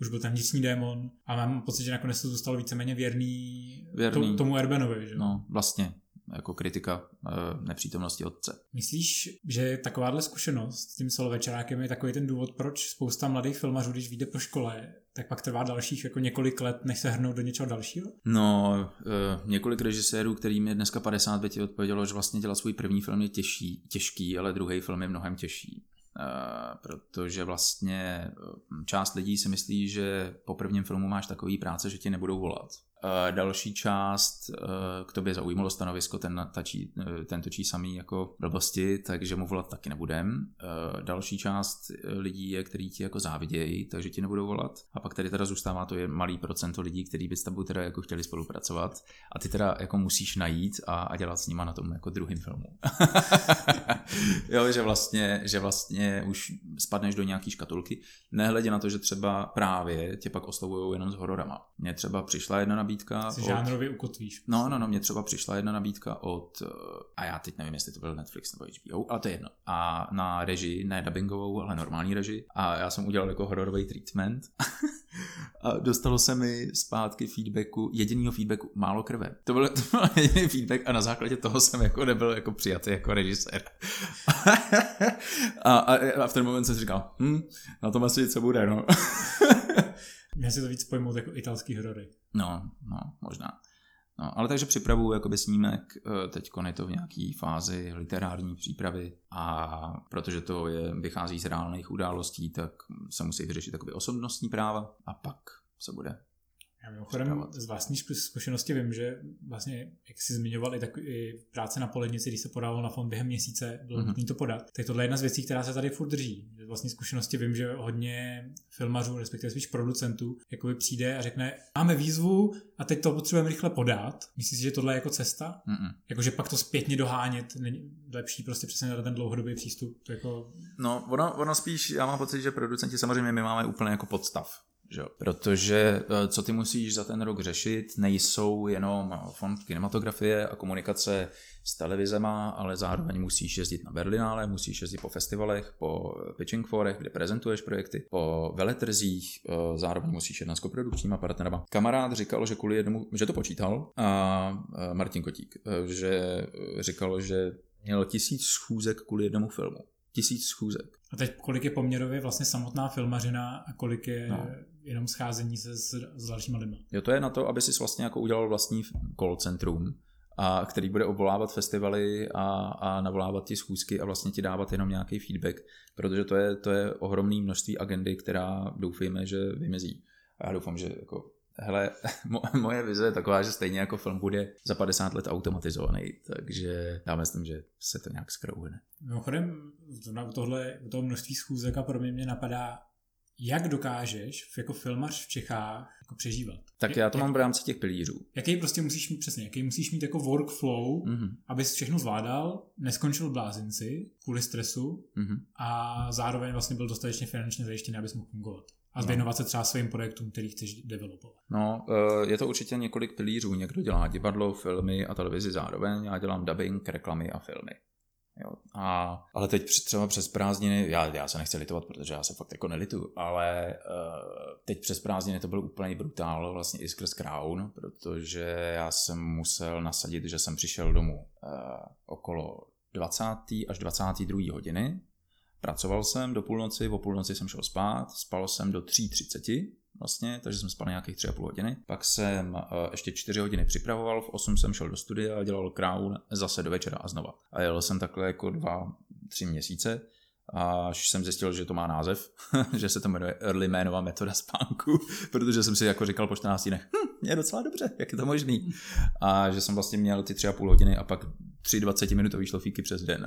už byl ten vnitřní démon a mám pocit, že nakonec to zůstalo víceméně věrný, věrný. To, tomu Erbenovi. Že? No, vlastně jako kritika e, nepřítomnosti otce. Myslíš, že takováhle zkušenost s tím celovečerákem je takový ten důvod, proč spousta mladých filmařů, když vyjde po škole, tak pak trvá dalších jako několik let, než se hrnou do něčeho dalšího? No, e, několik režisérů, kterým je dneska 50 by ti odpovědělo, že vlastně dělat svůj první film je těžší, těžký, ale druhý film je mnohem těžší. Uh, protože vlastně část lidí si myslí, že po prvním filmu máš takový práce, že ti nebudou volat. Eh, další část eh, k tobě zaujímalo stanovisko, ten, tačí, eh, ten točí samý jako blbosti, takže mu volat taky nebudem. Další část lidí je, který ti jako závidějí, takže ti nebudou volat. A pak tady teda zůstává to je malý procento lidí, který by s tebou teda jako chtěli spolupracovat. A ty teda jako musíš najít a, a dělat s nima na tom jako druhým filmu. jo, že vlastně, že vlastně už spadneš do nějaký škatulky, nehledě na to, že třeba právě tě pak oslovují jenom s hororama. Mně třeba přišla jedna nabídka nabídka. Si od... žánrově ukotvíš. No, no, no, mě třeba přišla jedna nabídka od, eh, a já teď nevím, jestli to byl Netflix nebo HBO, ale to je jedno. A na režii, ne dubbingovou, ale normální režii. A já jsem udělal jako hororový treatment. a dostalo se mi zpátky feedbacku, jedinýho feedbacku, málo krve. To byl, to byl jediný feedback a na základě toho jsem jako nebyl jako přijatý jako režisér. a, a, a, v ten moment jsem si říkal, hm, na tom asi něco bude, no. Já si to víc pojmout jako italský horory. No, no, možná. No, ale takže připravuju jakoby snímek, eh, teď je to v nějaké fázi literární přípravy a protože to je, vychází z reálných událostí, tak se musí vyřešit jakoby osobnostní práva a pak se bude já mimochodem z vlastní zkušenosti vím, že vlastně, jak jsi zmiňoval i, tak, i práce na polednici, když se podával na fond během měsíce, bylo mm-hmm. nutné to podat, tak tohle je jedna z věcí, která se tady furt drží. Z vlastní zkušenosti vím, že hodně filmařů, respektive spíš producentů, jakoby přijde a řekne, máme výzvu a teď to potřebujeme rychle podat. Myslíš, že tohle je jako cesta? Mm-mm. Jakože pak to zpětně dohánět, není lepší prostě přesně na ten dlouhodobý přístup? To jako... No, ono, ono spíš, já mám pocit, že producenti samozřejmě my máme úplně jako podstav že? Protože eh, co ty musíš za ten rok řešit, nejsou jenom fond kinematografie a komunikace s televizema, ale zároveň musíš jezdit na Berlinále, musíš jezdit po festivalech, po pitching forech, kde prezentuješ projekty, po veletrzích, eh, zároveň musíš jednat s koprodukčníma partnerama. Kamarád říkal, že kvůli jednomu, že to počítal, a eh, Martin Kotík, že říkal, že měl tisíc schůzek kvůli jednomu filmu. Tisíc schůzek. A teď kolik je poměrově vlastně samotná filmařina a kolik je no jenom scházení se s, s dalšíma lidmi. Jo, to je na to, aby si vlastně jako udělal vlastní call centrum, a který bude obvolávat festivaly a, a navolávat ti schůzky a vlastně ti dávat jenom nějaký feedback, protože to je, to je ohromné množství agendy, která doufejme, že vymezí. A já doufám, že jako Hele, moje vize je taková, že stejně jako film bude za 50 let automatizovaný, takže já myslím, že se to nějak skrouhne. Mimochodem, tohle, toho množství schůzek a pro mě mě napadá, jak dokážeš jako filmař v Čechách jako přežívat? Tak já to mám v rámci těch pilířů. Jaký prostě musíš mít přesně, jaký musíš mít jako workflow, mm-hmm. abys všechno zvládal, neskončil blázinci kvůli stresu mm-hmm. a zároveň vlastně byl dostatečně finančně zajištěný, abys mohl fungovat. A no. věnovat se třeba svým projektům, který chceš developovat. No, eh, je to určitě několik pilířů. Někdo dělá divadlo, filmy a televizi zároveň. Já dělám dubbing, reklamy a filmy. Jo. A, ale teď třeba přes prázdniny, já, já se nechci litovat, protože já se fakt jako nelitu, ale uh, teď přes prázdniny to byl úplně brutál vlastně i skrz Crown, protože já jsem musel nasadit, že jsem přišel domů uh, okolo 20. až 22. hodiny, pracoval jsem do půlnoci, o půlnoci jsem šel spát, spal jsem do 3.30 vlastně, takže jsem spal nějakých 3,5 hodiny. Pak jsem uh, ještě 4 hodiny připravoval, v 8 jsem šel do studia a dělal Crown zase do večera a znova. A jel jsem takhle jako 2-3 měsíce až jsem zjistil, že to má název, že se to jmenuje Early Manová metoda spánku, protože jsem si jako říkal po 14 dnech, hm, je docela dobře, jak je to možný. A že jsem vlastně měl ty tři a půl hodiny a pak tři 20 minutový šlofíky přes den.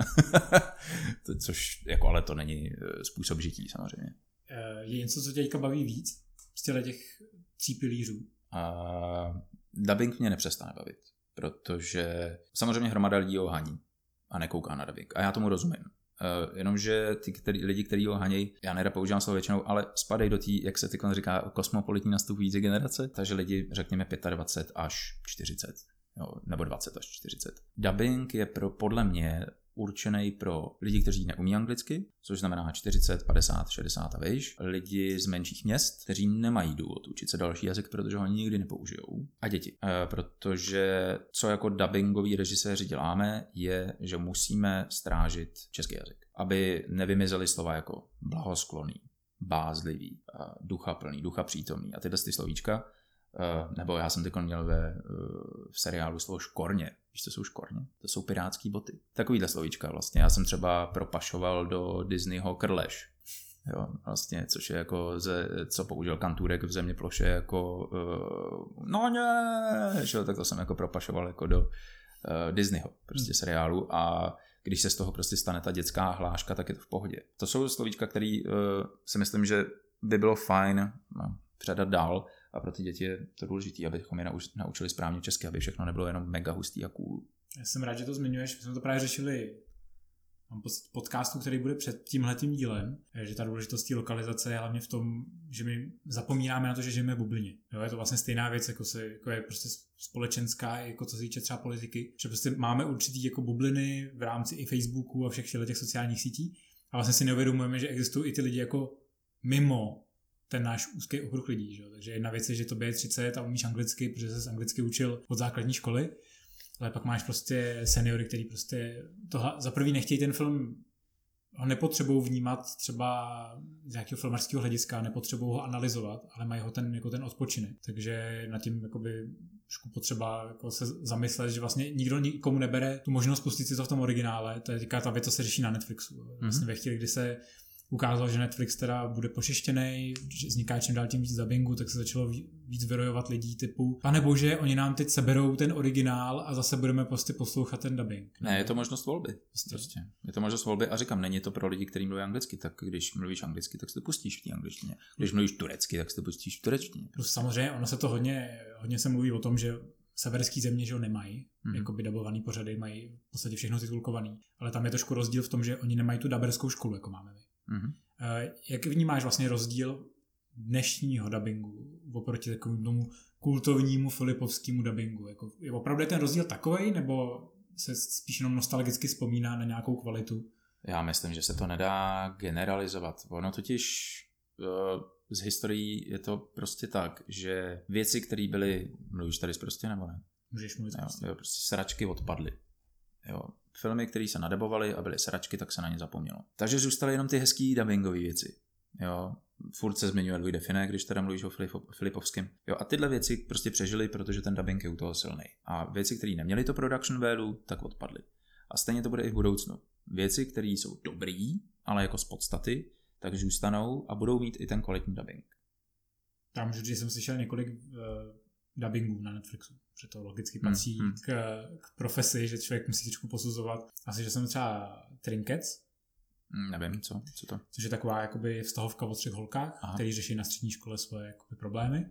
Což jako ale to není eh, způsob žití samozřejmě. Eh, je něco, co tě teďka baví víc z těch tří pilířů? Uh, dubbing mě nepřestane bavit, protože samozřejmě hromada lidí ho haní a nekouká na dubbing. A já tomu rozumím. Uh, jenomže ty který, lidi, kteří ho hanějí, já nerad používám slovo většinou, ale spadají do té, jak se teď říká, kosmopolitní nastupující generace, takže lidi, řekněme 25 až 40, jo, nebo 20 až 40. Dubbing je pro, podle mě určený pro lidi, kteří neumí anglicky, což znamená 40, 50, 60 a výš, lidi z menších měst, kteří nemají důvod učit se další jazyk, protože ho nikdy nepoužijou, a děti. E, protože co jako dubbingoví režiséři děláme, je, že musíme strážit český jazyk, aby nevymizely slova jako blahoskloný, bázlivý, ducha plný, ducha přítomný a tyhle ty slovíčka, nebo já jsem teď měl ve, uh, v seriálu slovo škorně. Víš, co jsou škorně? To jsou pirátský boty. Takovýhle slovíčka vlastně. Já jsem třeba propašoval do Disneyho krleš. Jo, vlastně, což je jako, ze, co použil Kantůrek v země ploše jako uh, no ne, že, tak to jsem jako propašoval jako do uh, Disneyho prostě hmm. seriálu a když se z toho prostě stane ta dětská hláška, tak je to v pohodě. To jsou slovíčka, které uh, si myslím, že by bylo fajn no, předat dál, a pro ty děti je to důležité, abychom je naučili správně česky, aby všechno nebylo jenom mega hustý a cool. Já jsem rád, že to zmiňuješ. My jsme to právě řešili podcastu, který bude před tímhletím dílem, že ta důležitost lokalizace je hlavně v tom, že my zapomínáme na to, že žijeme v bublině. Jo, je to vlastně stejná věc, jako, se, jako je prostě společenská, jako co se týče třeba politiky, že prostě máme určitý jako bubliny v rámci i Facebooku a všech těch sociálních sítí a vlastně si neuvědomujeme, že existují i ty lidi jako mimo ten náš úzký okruh lidí. Že? Takže jedna věc je, že to je 30 a umíš anglicky, protože se anglicky učil od základní školy, ale pak máš prostě seniory, který prostě to za prvý nechtějí ten film ho nepotřebují vnímat třeba z nějakého filmarského hlediska, nepotřebují ho analyzovat, ale mají ho ten, jako ten odpočinek. Takže nad tím jakoby trošku potřeba jako se zamyslet, že vlastně nikdo nikomu nebere tu možnost pustit si to v tom originále. To je říká ta věc, co se řeší na Netflixu. Vlastně mm-hmm. ve chvíli, kdy se ukázal, že Netflix teda bude pošištěný, že vzniká čím dál tím víc dubbingu, tak se začalo víc vyrojovat lidí typu, pane bože, oni nám teď seberou ten originál a zase budeme prostě poslouchat ten dubbing. Ne, je to možnost volby. Prostě. prostě. Je to možnost volby a říkám, není to pro lidi, kteří mluví anglicky, tak když mluvíš anglicky, tak si to pustíš v té angličtině. Když mluvíš turecky, tak si to pustíš v turečtině. Prostě. Samozřejmě, ono se to hodně, hodně se mluví o tom, že severský země, že ho nemají, mm-hmm. jako by dabovaný pořady, mají v podstatě všechno titulkovaný. Ale tam je trošku rozdíl v tom, že oni nemají tu daberskou školu, jako máme my. Mm-hmm. Jak vnímáš vlastně rozdíl dnešního dubbingu oproti takovému tomu kultovnímu filipovskému dubbingu? Jako, je opravdu ten rozdíl takový, nebo se spíš jenom nostalgicky vzpomíná na nějakou kvalitu? Já myslím, že se to nedá generalizovat. Ono totiž uh, z historií je to prostě tak, že věci, které byly, mluvíš tady prostě nebo ne? Můžeš mluvit jo, prostě. jo, prostě sračky odpadly. Jo, filmy, které se nadebovaly a byly sračky, tak se na ně zapomnělo. Takže zůstaly jenom ty hezký dubbingové věci. Jo, furt se zmiňuje Louis Define, když teda mluvíš o Filipovském. Jo, a tyhle věci prostě přežily, protože ten dubbing je u toho silný. A věci, které neměly to production value, tak odpadly. A stejně to bude i v budoucnu. Věci, které jsou dobrý, ale jako z podstaty, tak zůstanou a budou mít i ten kvalitní dubbing. Tam že jsem slyšel několik uh, dubbingů na Netflixu že to logicky patří hmm, hmm. K, k profesi, že člověk musí trošku posuzovat. Asi, že jsem třeba Trinkets, Mm, nevím, co, co to? Což je taková jakoby vztahovka o třech holkách, Aha. který řeší na střední škole svoje jakoby, problémy.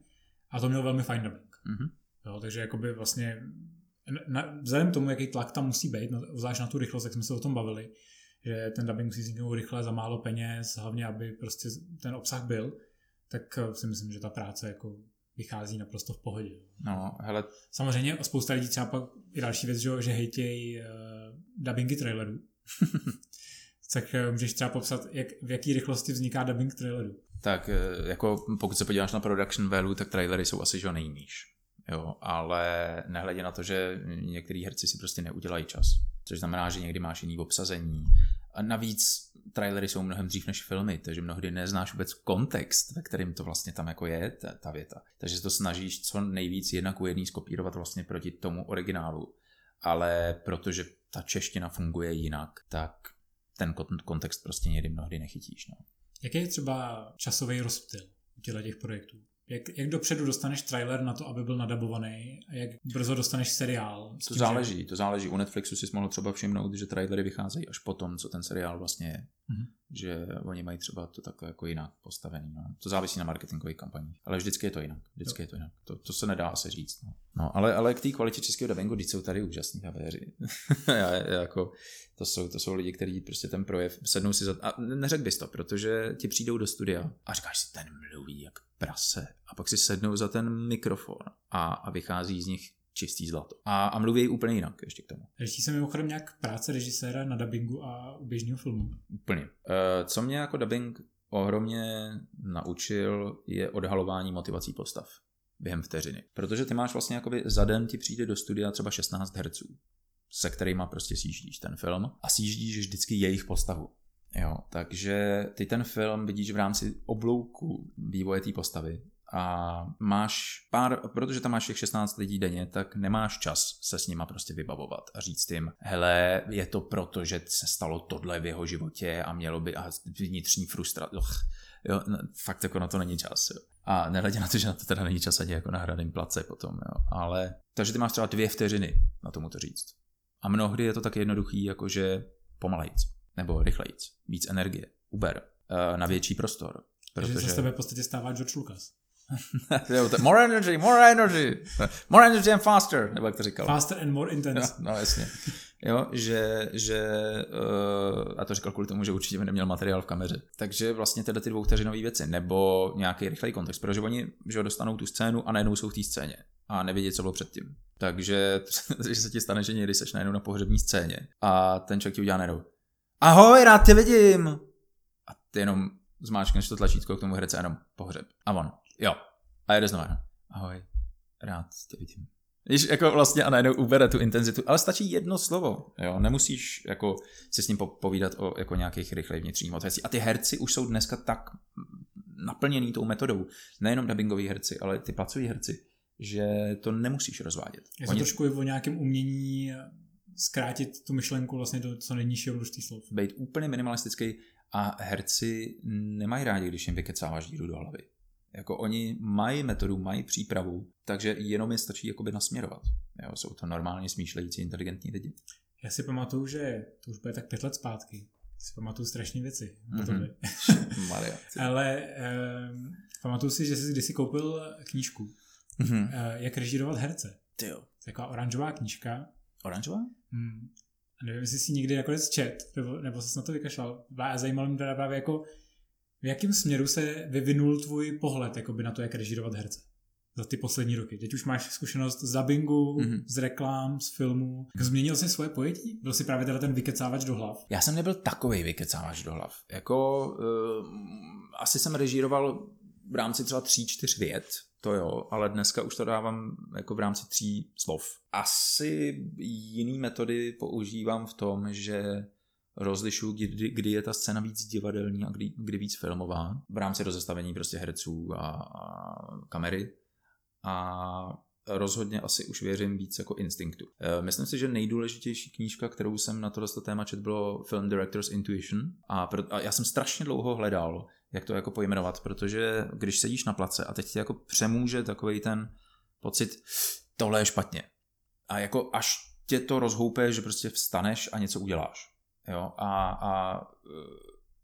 A to měl velmi fajn dubbing. Mhm. Jo, takže jakoby vlastně na, vzhledem k tomu, jaký tlak tam musí být, no, zvlášť na tu rychlost, jak jsme se o tom bavili, že ten dubbing musí vzniknout rychle za málo peněz, hlavně aby prostě ten obsah byl, tak eh, si myslím, že ta práce jako vychází naprosto v pohodě. No, hele, Samozřejmě spousta lidí třeba pak i další věc, že, že hejtějí uh, dubbingy trailerů. tak uh, můžeš třeba popsat, jak, v jaký rychlosti vzniká dubbing trailerů. tak eh, jako pokud se podíváš na production value, tak trailery jsou asi že jo nejníž. Jo, ale nehledě na to, že některý herci si prostě neudělají čas. Což znamená, že někdy máš jiný obsazení. A navíc trailery jsou mnohem dřív než filmy, takže mnohdy neznáš vůbec kontext, ve kterým to vlastně tam jako je, ta, ta věta. Takže se to snažíš co nejvíc jedna ku jedný skopírovat vlastně proti tomu originálu. Ale protože ta čeština funguje jinak, tak ten kon- kontext prostě někdy mnohdy nechytíš. No. Jaký je třeba časový rozptyl u těch projektů? Jak, jak dopředu dostaneš trailer na to, aby byl nadabovaný a jak brzo dostaneš seriál? s To tím, záleží, to záleží. U Netflixu si mohl třeba všimnout, že trailery vycházejí až potom, co ten seriál vlastně je. Mhm. Že oni mají třeba to takhle jako jinak postavený. No. To závisí na marketingových kampaních. Ale vždycky je to jinak. Vždycky je to jinak. To, to se nedá asi říct. No, no ale, ale k té kvalitě českého dubbingu, teď jsou tady úžasní já, jako, to, jsou, to jsou lidi, kteří prostě ten projev sednou si za... A neřekl bys to, protože ti přijdou do studia a říkáš si, ten mluví jak prase. A pak si sednou za ten mikrofon a, a vychází z nich čistý zlato. A, a mluví úplně jinak ještě k tomu. Řeší se mimochodem nějak práce režiséra na dubbingu a u běžného filmu? Úplně. Uh, co mě jako dubbing ohromně naučil, je odhalování motivací postav během vteřiny. Protože ty máš vlastně jakoby za den ti přijde do studia třeba 16 herců, se kterými prostě sjíždíš ten film a sjíždíš vždycky jejich postavu. Jo, takže ty ten film vidíš v rámci oblouku vývoje té postavy a máš pár, protože tam máš těch 16 lidí denně, tak nemáš čas se s nima prostě vybavovat a říct jim, hele, je to proto, že se stalo tohle v jeho životě a mělo by a vnitřní frustrace. Jo, no, fakt jako na to není čas. Jo. A nehledě na to, že na to teda není čas ani jako na hraným place potom. Jo. Ale, takže ty máš třeba dvě vteřiny na tomu to říct. A mnohdy je to tak jednoduchý, jako že pomalejc, nebo rychlejc, víc energie, uber, uh, na větší prostor. Protože se z tebe v podstatě stává George Lucas. Jo, more energy, more energy, more energy and faster, nebo jak to říkal. Faster and more intense. No, no jasně. Jo, že, že uh, a to říkal kvůli tomu, že určitě neměl materiál v kameře. Takže vlastně tyhle ty dvouvteřinové věci, nebo nějaký rychlej kontext, protože oni že jo, dostanou tu scénu a najednou jsou v té scéně a nevědí, co bylo předtím. Takže že se ti stane, že někdy seš najednou na pohřební scéně a ten člověk ti udělá najednou Ahoj, rád tě vidím! A ty jenom zmáčkneš to tlačítko k tomu herce jenom pohřeb. A on, jo. A jede znovu. Ahoj, rád tě vidím. Víš, jako vlastně a najednou ubere tu intenzitu, ale stačí jedno slovo, jo, nemusíš jako si s ním po- povídat o jako nějakých rychlej vnitřních motivacích. A ty herci už jsou dneska tak naplněný tou metodou, nejenom dubbingoví herci, ale ty placoví herci, že to nemusíš rozvádět. Je to trošku i o nějakém umění zkrátit tu myšlenku vlastně do co nejnižšího množství slov. být úplně minimalistický a herci nemají rádi, když jim vykecáváš díru do hlavy. Jako oni mají metodu, mají přípravu, takže jenom je stačí jakoby nasměrovat. Jo, jsou to normálně smýšlející, inteligentní lidi. Já si pamatuju, že to už bude tak pět let zpátky. Si pamatuju strašné věci. Mm-hmm. Mhm. Maria. Ale eh, pamatuju si, že jsi kdysi koupil knížku, Mhm. eh, jak režírovat herce. Ty jo. Taková oranžová knížka. Oranžová? Hmm. A nevím, jestli jsi někdy nakonec čet, nebo, nebo jsi na to vykašlal. A zajímalo mě teda právě jako, v jakém směru se vyvinul tvůj pohled jakoby na to, jak režírovat herce za ty poslední roky. Teď už máš zkušenost z dubbingu, Mhm. mm-hmm. z reklám, z filmů. Změnil jsi svoje pojetí? Byl jsi právě teda ten vykecávač do hlav? Já jsem nebyl takový vykecávač do hlav. Jako, uh, asi jsem režíroval v rámci třeba tří, čtyř vět, to jo, ale dneska už to dávám jako v rámci tří slov. Asi jiný metody používám v tom, že rozlišuju, kdy, kdy je ta scéna víc divadelní a kdy, kdy víc filmová. V rámci rozestavení prostě herců a, a kamery. A rozhodně asi už věřím víc jako instinktu. Eh, Myslím si, že nejdůležitější knížka, kterou jsem na tohle téma čet, bylo Film Director's Intuition. A, pro, a já jsem strašně dlouho hledal, jak to jako pojmenovat, protože když sedíš na place a teď tě jako přemůže takový ten pocit, tohle je špatně. A jako až tě to rozhoupe, že prostě vstaneš a něco uděláš. Jo? A, a eh,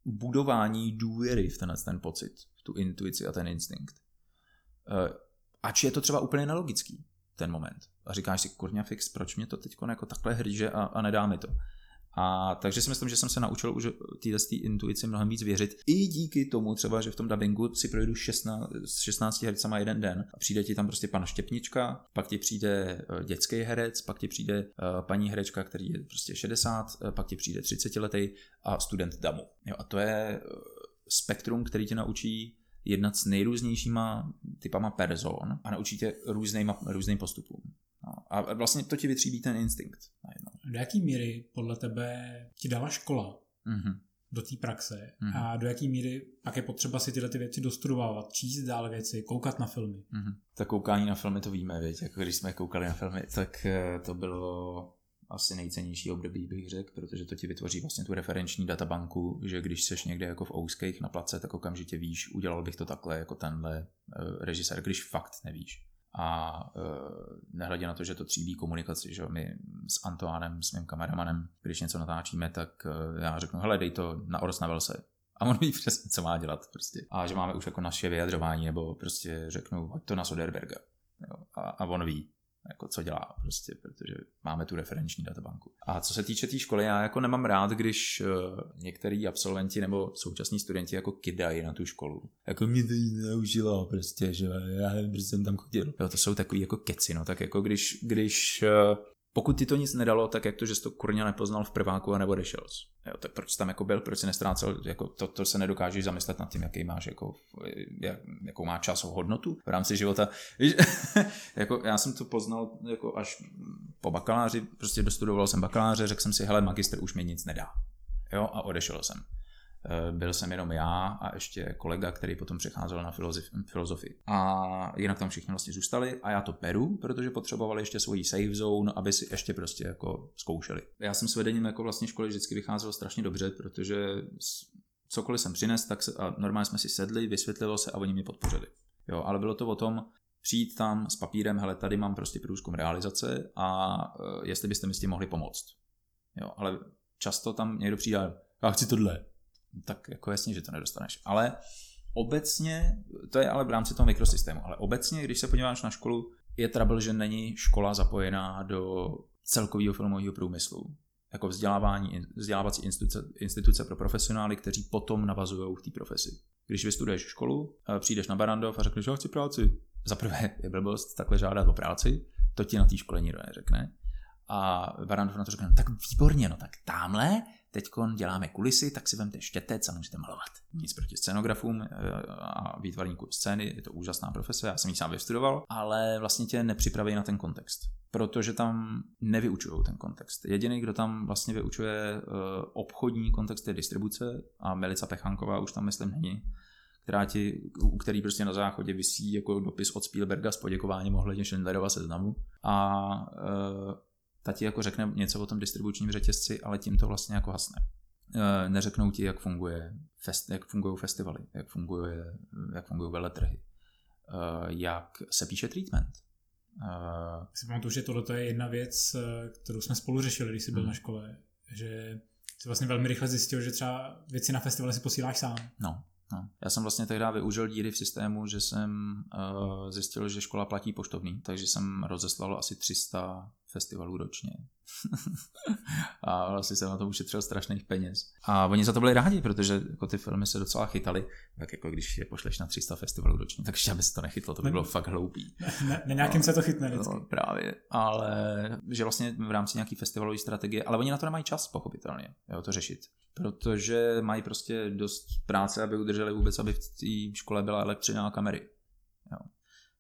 budování důvěry v tenhle ten pocit, v tu intuici a ten instinkt. Uh, ač je to třeba úplně nelogický, ten moment. A říkáš si, kurňa fix, proč mě to teď jako takhle hříže a, a nedá mi to. A takže si myslím, že jsem se naučil už téhle intuici mnohem víc věřit. I díky tomu třeba, že v tom dubbingu si projdu 16, 16 hercama jeden den a přijde ti tam prostě pan Štěpnička, pak ti přijde eh, dětský herec, pak ti přijde uh, paní herečka, který je prostě 60, uh, pak ti přijde 30 letý a student damu. Jo, a to je spektrum, který tě naučí jednat s nejrůznějšíma typama person a naučí tě různýma, různým postupům. No, a vlastně to ti vytříbí ten instinkt najednou. Do jaký míry podle tebe ti dala škola mm-hmm. do té praxe mm-hmm. a do jaký míry pak je potřeba si tyhle ty věci dostudovávat, číst dále věci, koukat na filmy? Mm-hmm. Tak koukání na filmy to víme, věď? Jako když jsme koukali na filmy, tak eh, to bylo asi nejcennější období, bych řekl, protože to ti vytvoří vlastně tu referenční databanku, že když seš někde jako v ouských na place, tak okamžitě víš, udělal bych to takhle jako tenhle uh, režisér, když fakt nevíš. A uh, nehledě na to, že to tříbí komunikaci, že my s Antoánem, s mým kameramanem, když něco natáčíme, tak uh, já řeknu, hele, dej to na Ors na Velse. A on ví přesně, co má dělat prostě. A že máme už jako naše vyjadřování, nebo prostě řeknu, hoď to na Soderberga. Jo, a, a on ví jako co dělá prostě, protože máme tu referenční databanku. A co se týče té tý školy, já jako nemám rád, když uh, některý absolventi nebo současní studenti jako kidají na tu školu. Jako mě to neužilo prostě, že já nevím, jsem tam chodil. Jo, to jsou takový jako keci, no, tak jako když, když uh, pokud ti to nic nedalo, tak jak to, že jsi to kurně nepoznal v prváku a nebo odešel Jo, tak proč tam jako byl, proč si nestrácel, jako to, to se nedokážeš zamyslet nad tím, jaký máš, jako, jak, jakou má časovou hodnotu v rámci života. jako, já jsem to poznal jako až po bakaláři, prostě dostudoval jsem bakaláře, řekl jsem si, hele, magister už mi nic nedá. Jo, a odešel jsem. Eh, byl jsem jenom já a ještě kolega, který potom přecházel na filozofii. A jinak tam všichni vlastně zůstali a já to beru, protože potřebovali ještě svoji safe zone, aby si ještě prostě jako zkoušeli. Já jsem s vedením jako vlastně školy vždycky vycházel strašně dobře, protože cokoliv jsem přinesl, tak se, a normálně jsme si sedli, vysvětlilo se a oni mě podpořili. Jo, ale bylo to o tom, přijít tam s papírem, hele, tady mám prostě průzkum realizace a uh, jestli byste mi s tím mohli pomoct. Jo, ale často tam někdo přijde, já chci tohle, tak jako jasně, že to nedostaneš. Ale obecně, to je ale v rámci toho mikrosystému, ale obecně, když se podíváš na školu, je trouble, že není škola zapojená do celkového filmového průmyslu. Jako vzdělávání, vzdělávací instituce, instituce pro profesionály, kteří potom navazují v té profesi. Když vystuduješ školu, přijdeš na Barandov a řekneš, že chci práci. Za prvé je blbost takhle žádat o práci, to ti na té škole nikdo neřekne. A Barandov na to řekne, no, tak výborně, no tak tamhle teď děláme kulisy, tak si vemte štětec a můžete malovat. Nic proti scenografům eh, a výtvarníkům scény, je to úžasná profese, já jsem ji sám vystudoval, ale vlastně tě nepřipraví na ten kontext, protože tam nevyučují ten kontext. Jediný, kdo tam vlastně vyučuje eh, obchodní kontext je distribuce a Melica Pechanková už tam myslím není, která ti, u který prostě na záchodě vysí jako dopis od Spielberga s poděkováním ohledně Schindlerova seznamu a e, ta ti jako řekne něco o tom distribučním řetězci, ale tím to vlastně jako hasne. E, neřeknou ti, jak funguje fest, jak fungují festivaly, jak, funguje, jak fungují veletrhy, e, jak se píše treatment. Uh, si pamatuju, že tohle je jedna věc, kterou jsme spolu řešili, když jsi byl hmm. na škole, že jsi vlastně velmi rychle zjistil, že třeba věci na festivaly si posíláš sám. No, No. Já jsem vlastně tehdy využil díry v systému, že jsem uh, zjistil, že škola platí poštovný, takže jsem rozeslal asi 300 festivalů ročně. a vlastně jsem na to ušetřil strašných peněz. A oni za to byli rádi, protože jako ty filmy se docela chytali, tak jako když je pošleš na 300 festivalů ročně, takže aby se to nechytlo, to by bylo ne, fakt hloupý. Ne, ne nějakým no, se to chytne vždycky. No, právě, ale že vlastně v rámci nějaký festivalové strategie, ale oni na to nemají čas, pochopitelně, jo, to řešit. Protože mají prostě dost práce, aby udrželi vůbec, aby v té škole byla elektřina a kamery. Jo.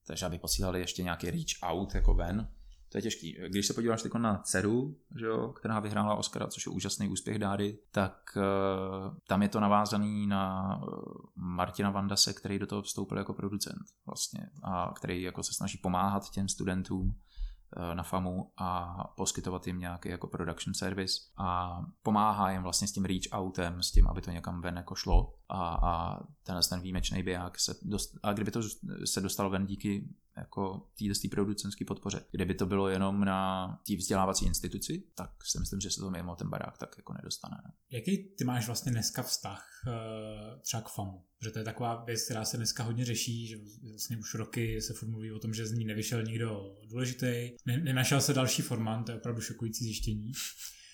Takže aby posílali ještě nějaký reach out jako ven, to je těžký. Když se podíváš na dceru, že jo, která vyhrála Oscara, což je úžasný úspěch Dáry, tak uh, tam je to navázaný na uh, Martina Vandase, který do toho vstoupil jako producent vlastně a který jako se snaží pomáhat těm studentům Eh, na FAMu a poskytovat jim nějaký jako production service a pomáhá jim vlastně s tím reach outem, s tím, aby to někam ven jako šlo a, a tenhle ten výjimečný biják se dost, a kdyby to se dostal ven díky jako této producenské podpoře. Kdyby to bylo jenom na té vzdělávací instituci, tak si myslím, že se to mimo ten barák tak jako nedostane. Ne? Jaký ty máš vlastně dneska vztah třeba k FAMu? Že to je taková věc, která se dneska hodně řeší, že vlastně už roky se furt mluví o tom, že z ní nevyšel nikdo důležitý, nenašel se další formant, to je opravdu šokující zjištění.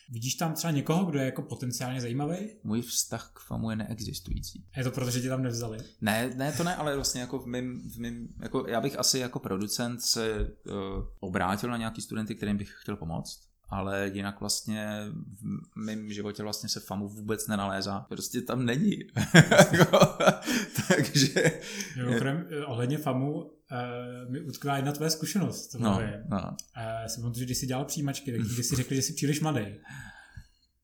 Vidíš tam třeba někoho, kdo je jako potenciálně zajímavý? Můj vztah k FAMu je neexistující. Je to proto, že tě tam nevzali? Ne, ne, to ne, ale vlastně jako v mým, v mým jako já bych asi jako producent se uh, obrátil na nějaký studenty, kterým bych chtěl pomoct ale jinak vlastně v mém životě vlastně se FAMu vůbec nenalézá. Prostě tam není. Takže... Mimochodem, ohledně FAMu uh, mi utkla jedna tvoje zkušenost. No, no. Uh, si pamatuju, že když jsi dělal přijímačky, tak když jsi řekl, že jsi příliš mladý.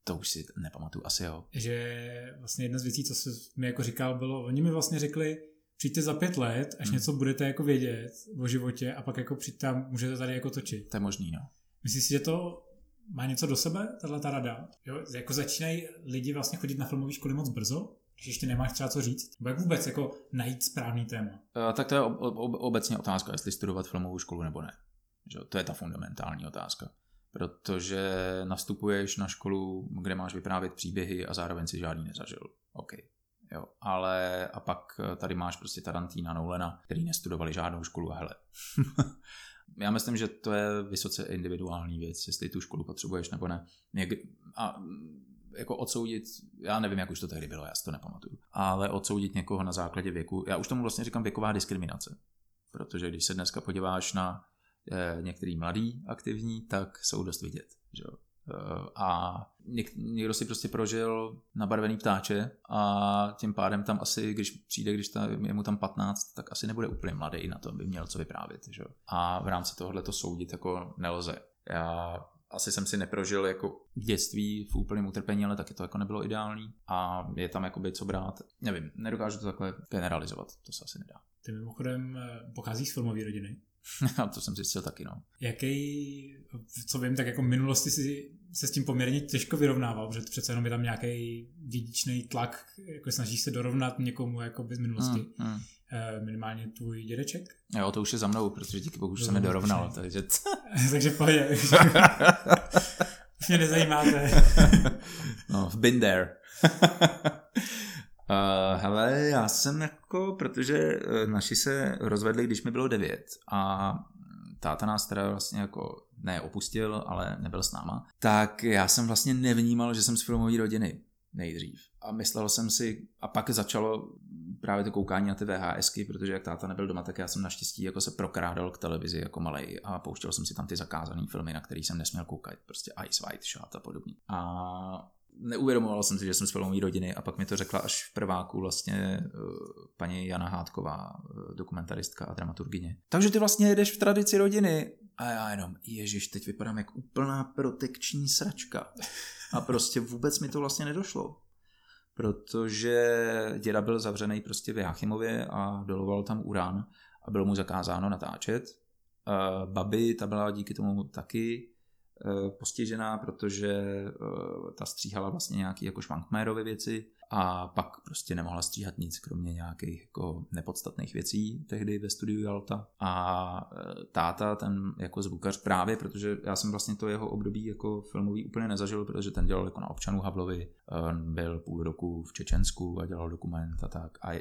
To už si nepamatuju, asi jo. Že vlastně jedna z věcí, co jsi mi jako říkal, bylo, oni mi vlastně řekli, přijďte za pět let, až hmm. něco budete jako vědět o životě a pak jako přijďte a můžete tady jako točit. To je možný, no. Myslíš si, že to má něco do sebe, tahle ta rada? Jo? Jako začínají lidi vlastně chodit na filmové školy moc brzo, když ještě nemáš třeba co říct? Nebo jak vůbec jako najít správný téma? Uh, tak to je ob- ob- obecně otázka, jestli studovat filmovou školu nebo ne. Že? To je ta fundamentální otázka. Protože nastupuješ na školu, kde máš vyprávět příběhy a zároveň si žádný nezažil. OK. Jo, ale a pak tady máš prostě Tarantína, Nolena, který nestudovali žádnou školu a hele. já myslím, že to je vysoce individuální věc, jestli tu školu potřebuješ nebo ne. A jako odsoudit, já nevím, jak už to tehdy bylo, já si to nepamatuju, ale odsoudit někoho na základě věku, já už tomu vlastně říkám věková diskriminace, protože když se dneska podíváš na eh, některý mladý aktivní, tak jsou dost vidět. Že? Eh, a něk, někdo si prostě prožil nabarvený ptáče a tím pádem tam asi, když přijde, když ta, je mu tam 15, tak asi nebude úplně mladý na to, aby měl co vyprávět. Že? A v rámci tohohle to soudit jako nelze. Já asi jsem si neprožil jako dětství v úplném utrpení, ale taky to jako nebylo ideální a je tam jakoby co brát. Nevím, nedokážu to takhle generalizovat, to se asi nedá. Ty mimochodem eh, pocházíš z filmové rodiny? A to jsem zjistil taky, no. Jaký, co vím, tak jako v minulosti si se s tím poměrně těžko vyrovnával, protože přece jenom je tam nějaký dědičný tlak, jako snažíš se dorovnat někomu jako z minulosti. Hmm, hmm. Minimálně tvůj dědeček? Jo, to už je za mnou, protože díky bohu už se mi dorovnal, takže... takže pojď. mě nezajímáte. no, been there. Uh, hele, já jsem jako, protože eh, naši se rozvedli, když mi bylo devět a táta nás teda vlastně jako ne opustil, ale nebyl s náma, tak já jsem vlastně nevnímal, že jsem z filmové rodiny nejdřív. A myslel jsem si, a pak začalo právě to koukání na ty VHSky, protože jak táta nebyl doma, tak já jsem naštěstí jako se prokrádal k televizi jako malej a pouštěl jsem si tam ty zakázané filmy, na který jsem nesměl koukat, prostě Ice White Shot a podobný. A neuvědomoval jsem si, že jsem z filmové rodiny a pak mi to řekla až v prváku vlastně eh, paní Jana Hádková, eh, dokumentaristka a dramaturgině. Takže ty vlastně jedeš v tradici rodiny. A já jenom, ježiš, teď vypadám jak úplná protekční sračka. A prostě vůbec mi to vlastně nedošlo. Protože děda byl zavřený prostě v Jáchymově a doloval tam urán a bylo mu zakázáno natáčet. Babi, ta byla díky tomu taky Eh, postižená, protože eh, ta stříhala vlastně nějaký jako věci a pak prostě nemohla stříhat nic, kromě nějakých jako nepodstatných věcí tehdy ve studiu Jalta. A eh, táta, ten jako zvukař právě, protože já jsem vlastně to jeho období jako filmový úplně nezažil, protože ten dělal jako na občanů Havlovi, byl půl roku v Čečensku a dělal dokument a tak. A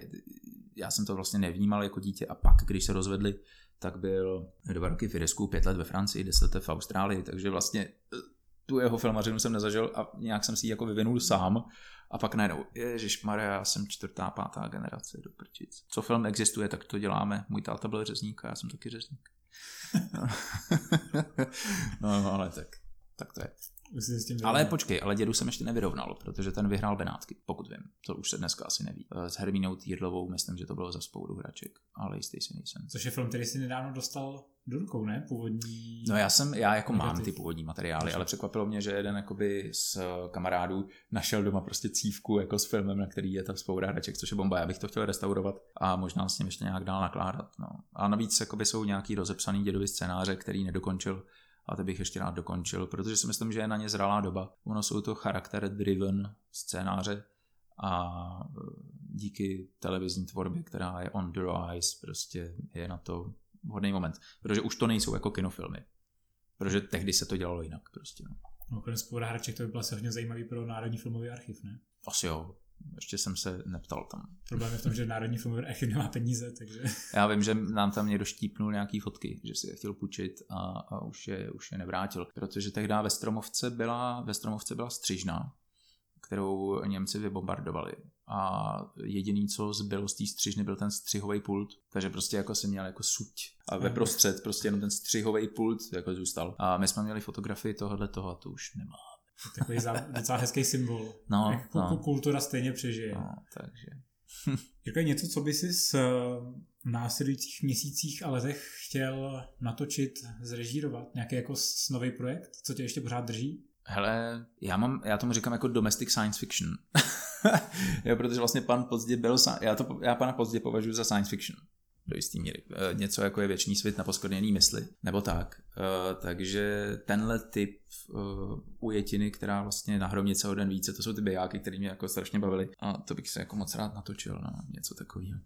já jsem to vlastně nevnímal jako dítě a pak, když se rozvedli, tak byl dva roky v Irisku, pět let ve Francii, deset let v Austrálii, takže vlastně eh, tu jeho filmařinu jsem nezažil a nějak jsem si ji jako vyvinul sám a pak najednou, Ježíš Maria, já jsem čtvrtá, pátá generace do prčic. Co film existuje, tak to děláme. Můj táta byl řezník a já jsem taky řezník. no, no ale tak, tak to je. Ale počkej, ale dědu jsem ještě nevyrovnal, protože ten vyhrál Benátky, pokud vím. To už se dneska asi neví. Eh, s Hermínou Týrlovou, myslím, že to bylo za spoudu hraček, ale jistý si nejsem. Což je film, který si nedávno dostal do rukou, ne? Původní... No já jsem, já jako mám ty původní materiály, ale překvapilo mě, že jeden jakoby z eh, kamarádů našel doma prostě cívku jako s filmem, na který je ta spouda hraček, což je bomba. Já bych to chtěl restaurovat a možná s ním ještě nějak dál nakládat. No. A navíc jakoby jsou nějaký rozepsaný dědovi scénáře, který nedokončil a to bych ještě rád dokončil, protože si myslím, že je na ně zralá doba. Ono jsou to charakter-driven scénáře a e, díky televizní tvorbě, která je on the rise, prostě je na to vhodný moment. Protože už to nejsou jako kinofilmy. Protože tehdy se to dělalo jinak prostě. No. No, konec hraček to by bylo hodně zajímavý pro Národní filmový archiv, ne? Asi jo. Ještě jsem se neptal tam. Problém je v tom, že Národní filmový archiv nemá peníze, takže... Já vím, že nám tam někdo štípnul nějaký fotky, že si je chtěl půjčit a, a už, je, už je nevrátil. Protože tehdy ve Stromovce byla, ve Stromovce byla střižna, kterou Němci vybombardovali. A jediný, co zbylo z té střižny, byl ten střihový pult. Takže prostě jako si měl jako suť. A ve prostřed prostě jenom ten střihový pult jako zůstal. A my jsme měli fotografii tohohle toho a to už nemá. Takový zá, docela hezký symbol. No, Jak no. kultura stejně přežije. No, takže. Jako je něco, co by si s, v následujících měsících a letech chtěl natočit, zrežírovat? Nějaký jako nový projekt, co tě ještě pořád drží? Hele, já, mám, já tomu říkám jako domestic science fiction. jo, protože vlastně pan Pozdě byl, já, to, já pana Pozdě považuji za science fiction do jistý míry. E, něco jako je věčný svět na poskvrněný mysli, nebo tak. E, takže tenhle typ e, ujetiny, která vlastně na hromnice o den více, to jsou ty bijáky, které mě jako strašně bavily a to bych se jako moc rád natočil na něco takového.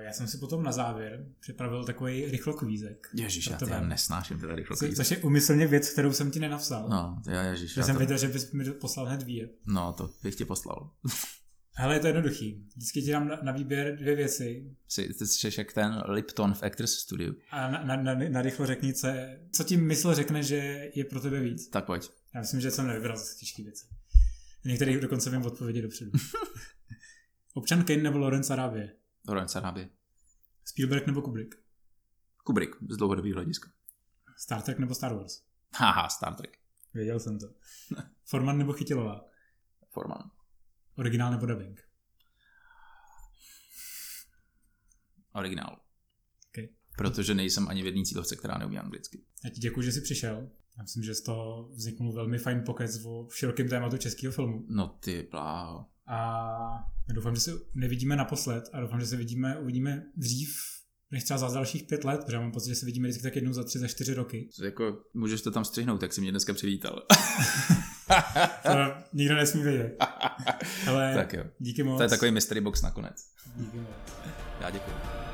Já jsem si potom na závěr připravil takový rychlokvízek. Ježíš, já, já nesnáším teda rychlokvízek. Což je umyslně věc, kterou jsem ti nenapsal. No, já ježiš. Že jsem to... věděl, že bys mi poslal hned výjeb. No, to bych ti poslal. Hele, je to jednoduchý. Vždycky ti dám na, na výběr dvě věci. Jsi, ty jsi jak ten Lipton v Actors Studio. A na, na, na, na rychlo řekni, co, je, co ti mysl řekne, že je pro tebe víc. Tak pojď. Já myslím, že jsem nevybral zase těžké věci. Některých dokonce vím odpovědi dopředu. Občan Kane nebo Lawrence Arabie? Lawrence Arabie. Spielberg nebo Kubrick? Kubrick, z dlouhodobého hlediska. Star Trek nebo Star Wars? Haha, Star Trek. Věděl jsem to. Forman nebo Chytilová? Forman. Originál nebo dubbing? Originál. Okay. Protože nejsem ani v jedné cílovce, která neumí anglicky. Já ti děkuji, že jsi přišel. Já myslím, že z toho vzniknul velmi fajn pokec o širokém tématu českého filmu. No ty bláho. A doufám, že se nevidíme naposled a doufám, že se vidíme, uvidíme dřív než třeba za dalších pět let, protože mám pocit, že se vidíme vždycky tak jednou za tři, za čtyři roky. Jako, můžeš to tam střihnout, tak si mě dneska přivítal. to nikdo nesmí vědět. Ale tak jo. díky moc. To je takový mystery box nakonec. Díky moc. Já děkuji.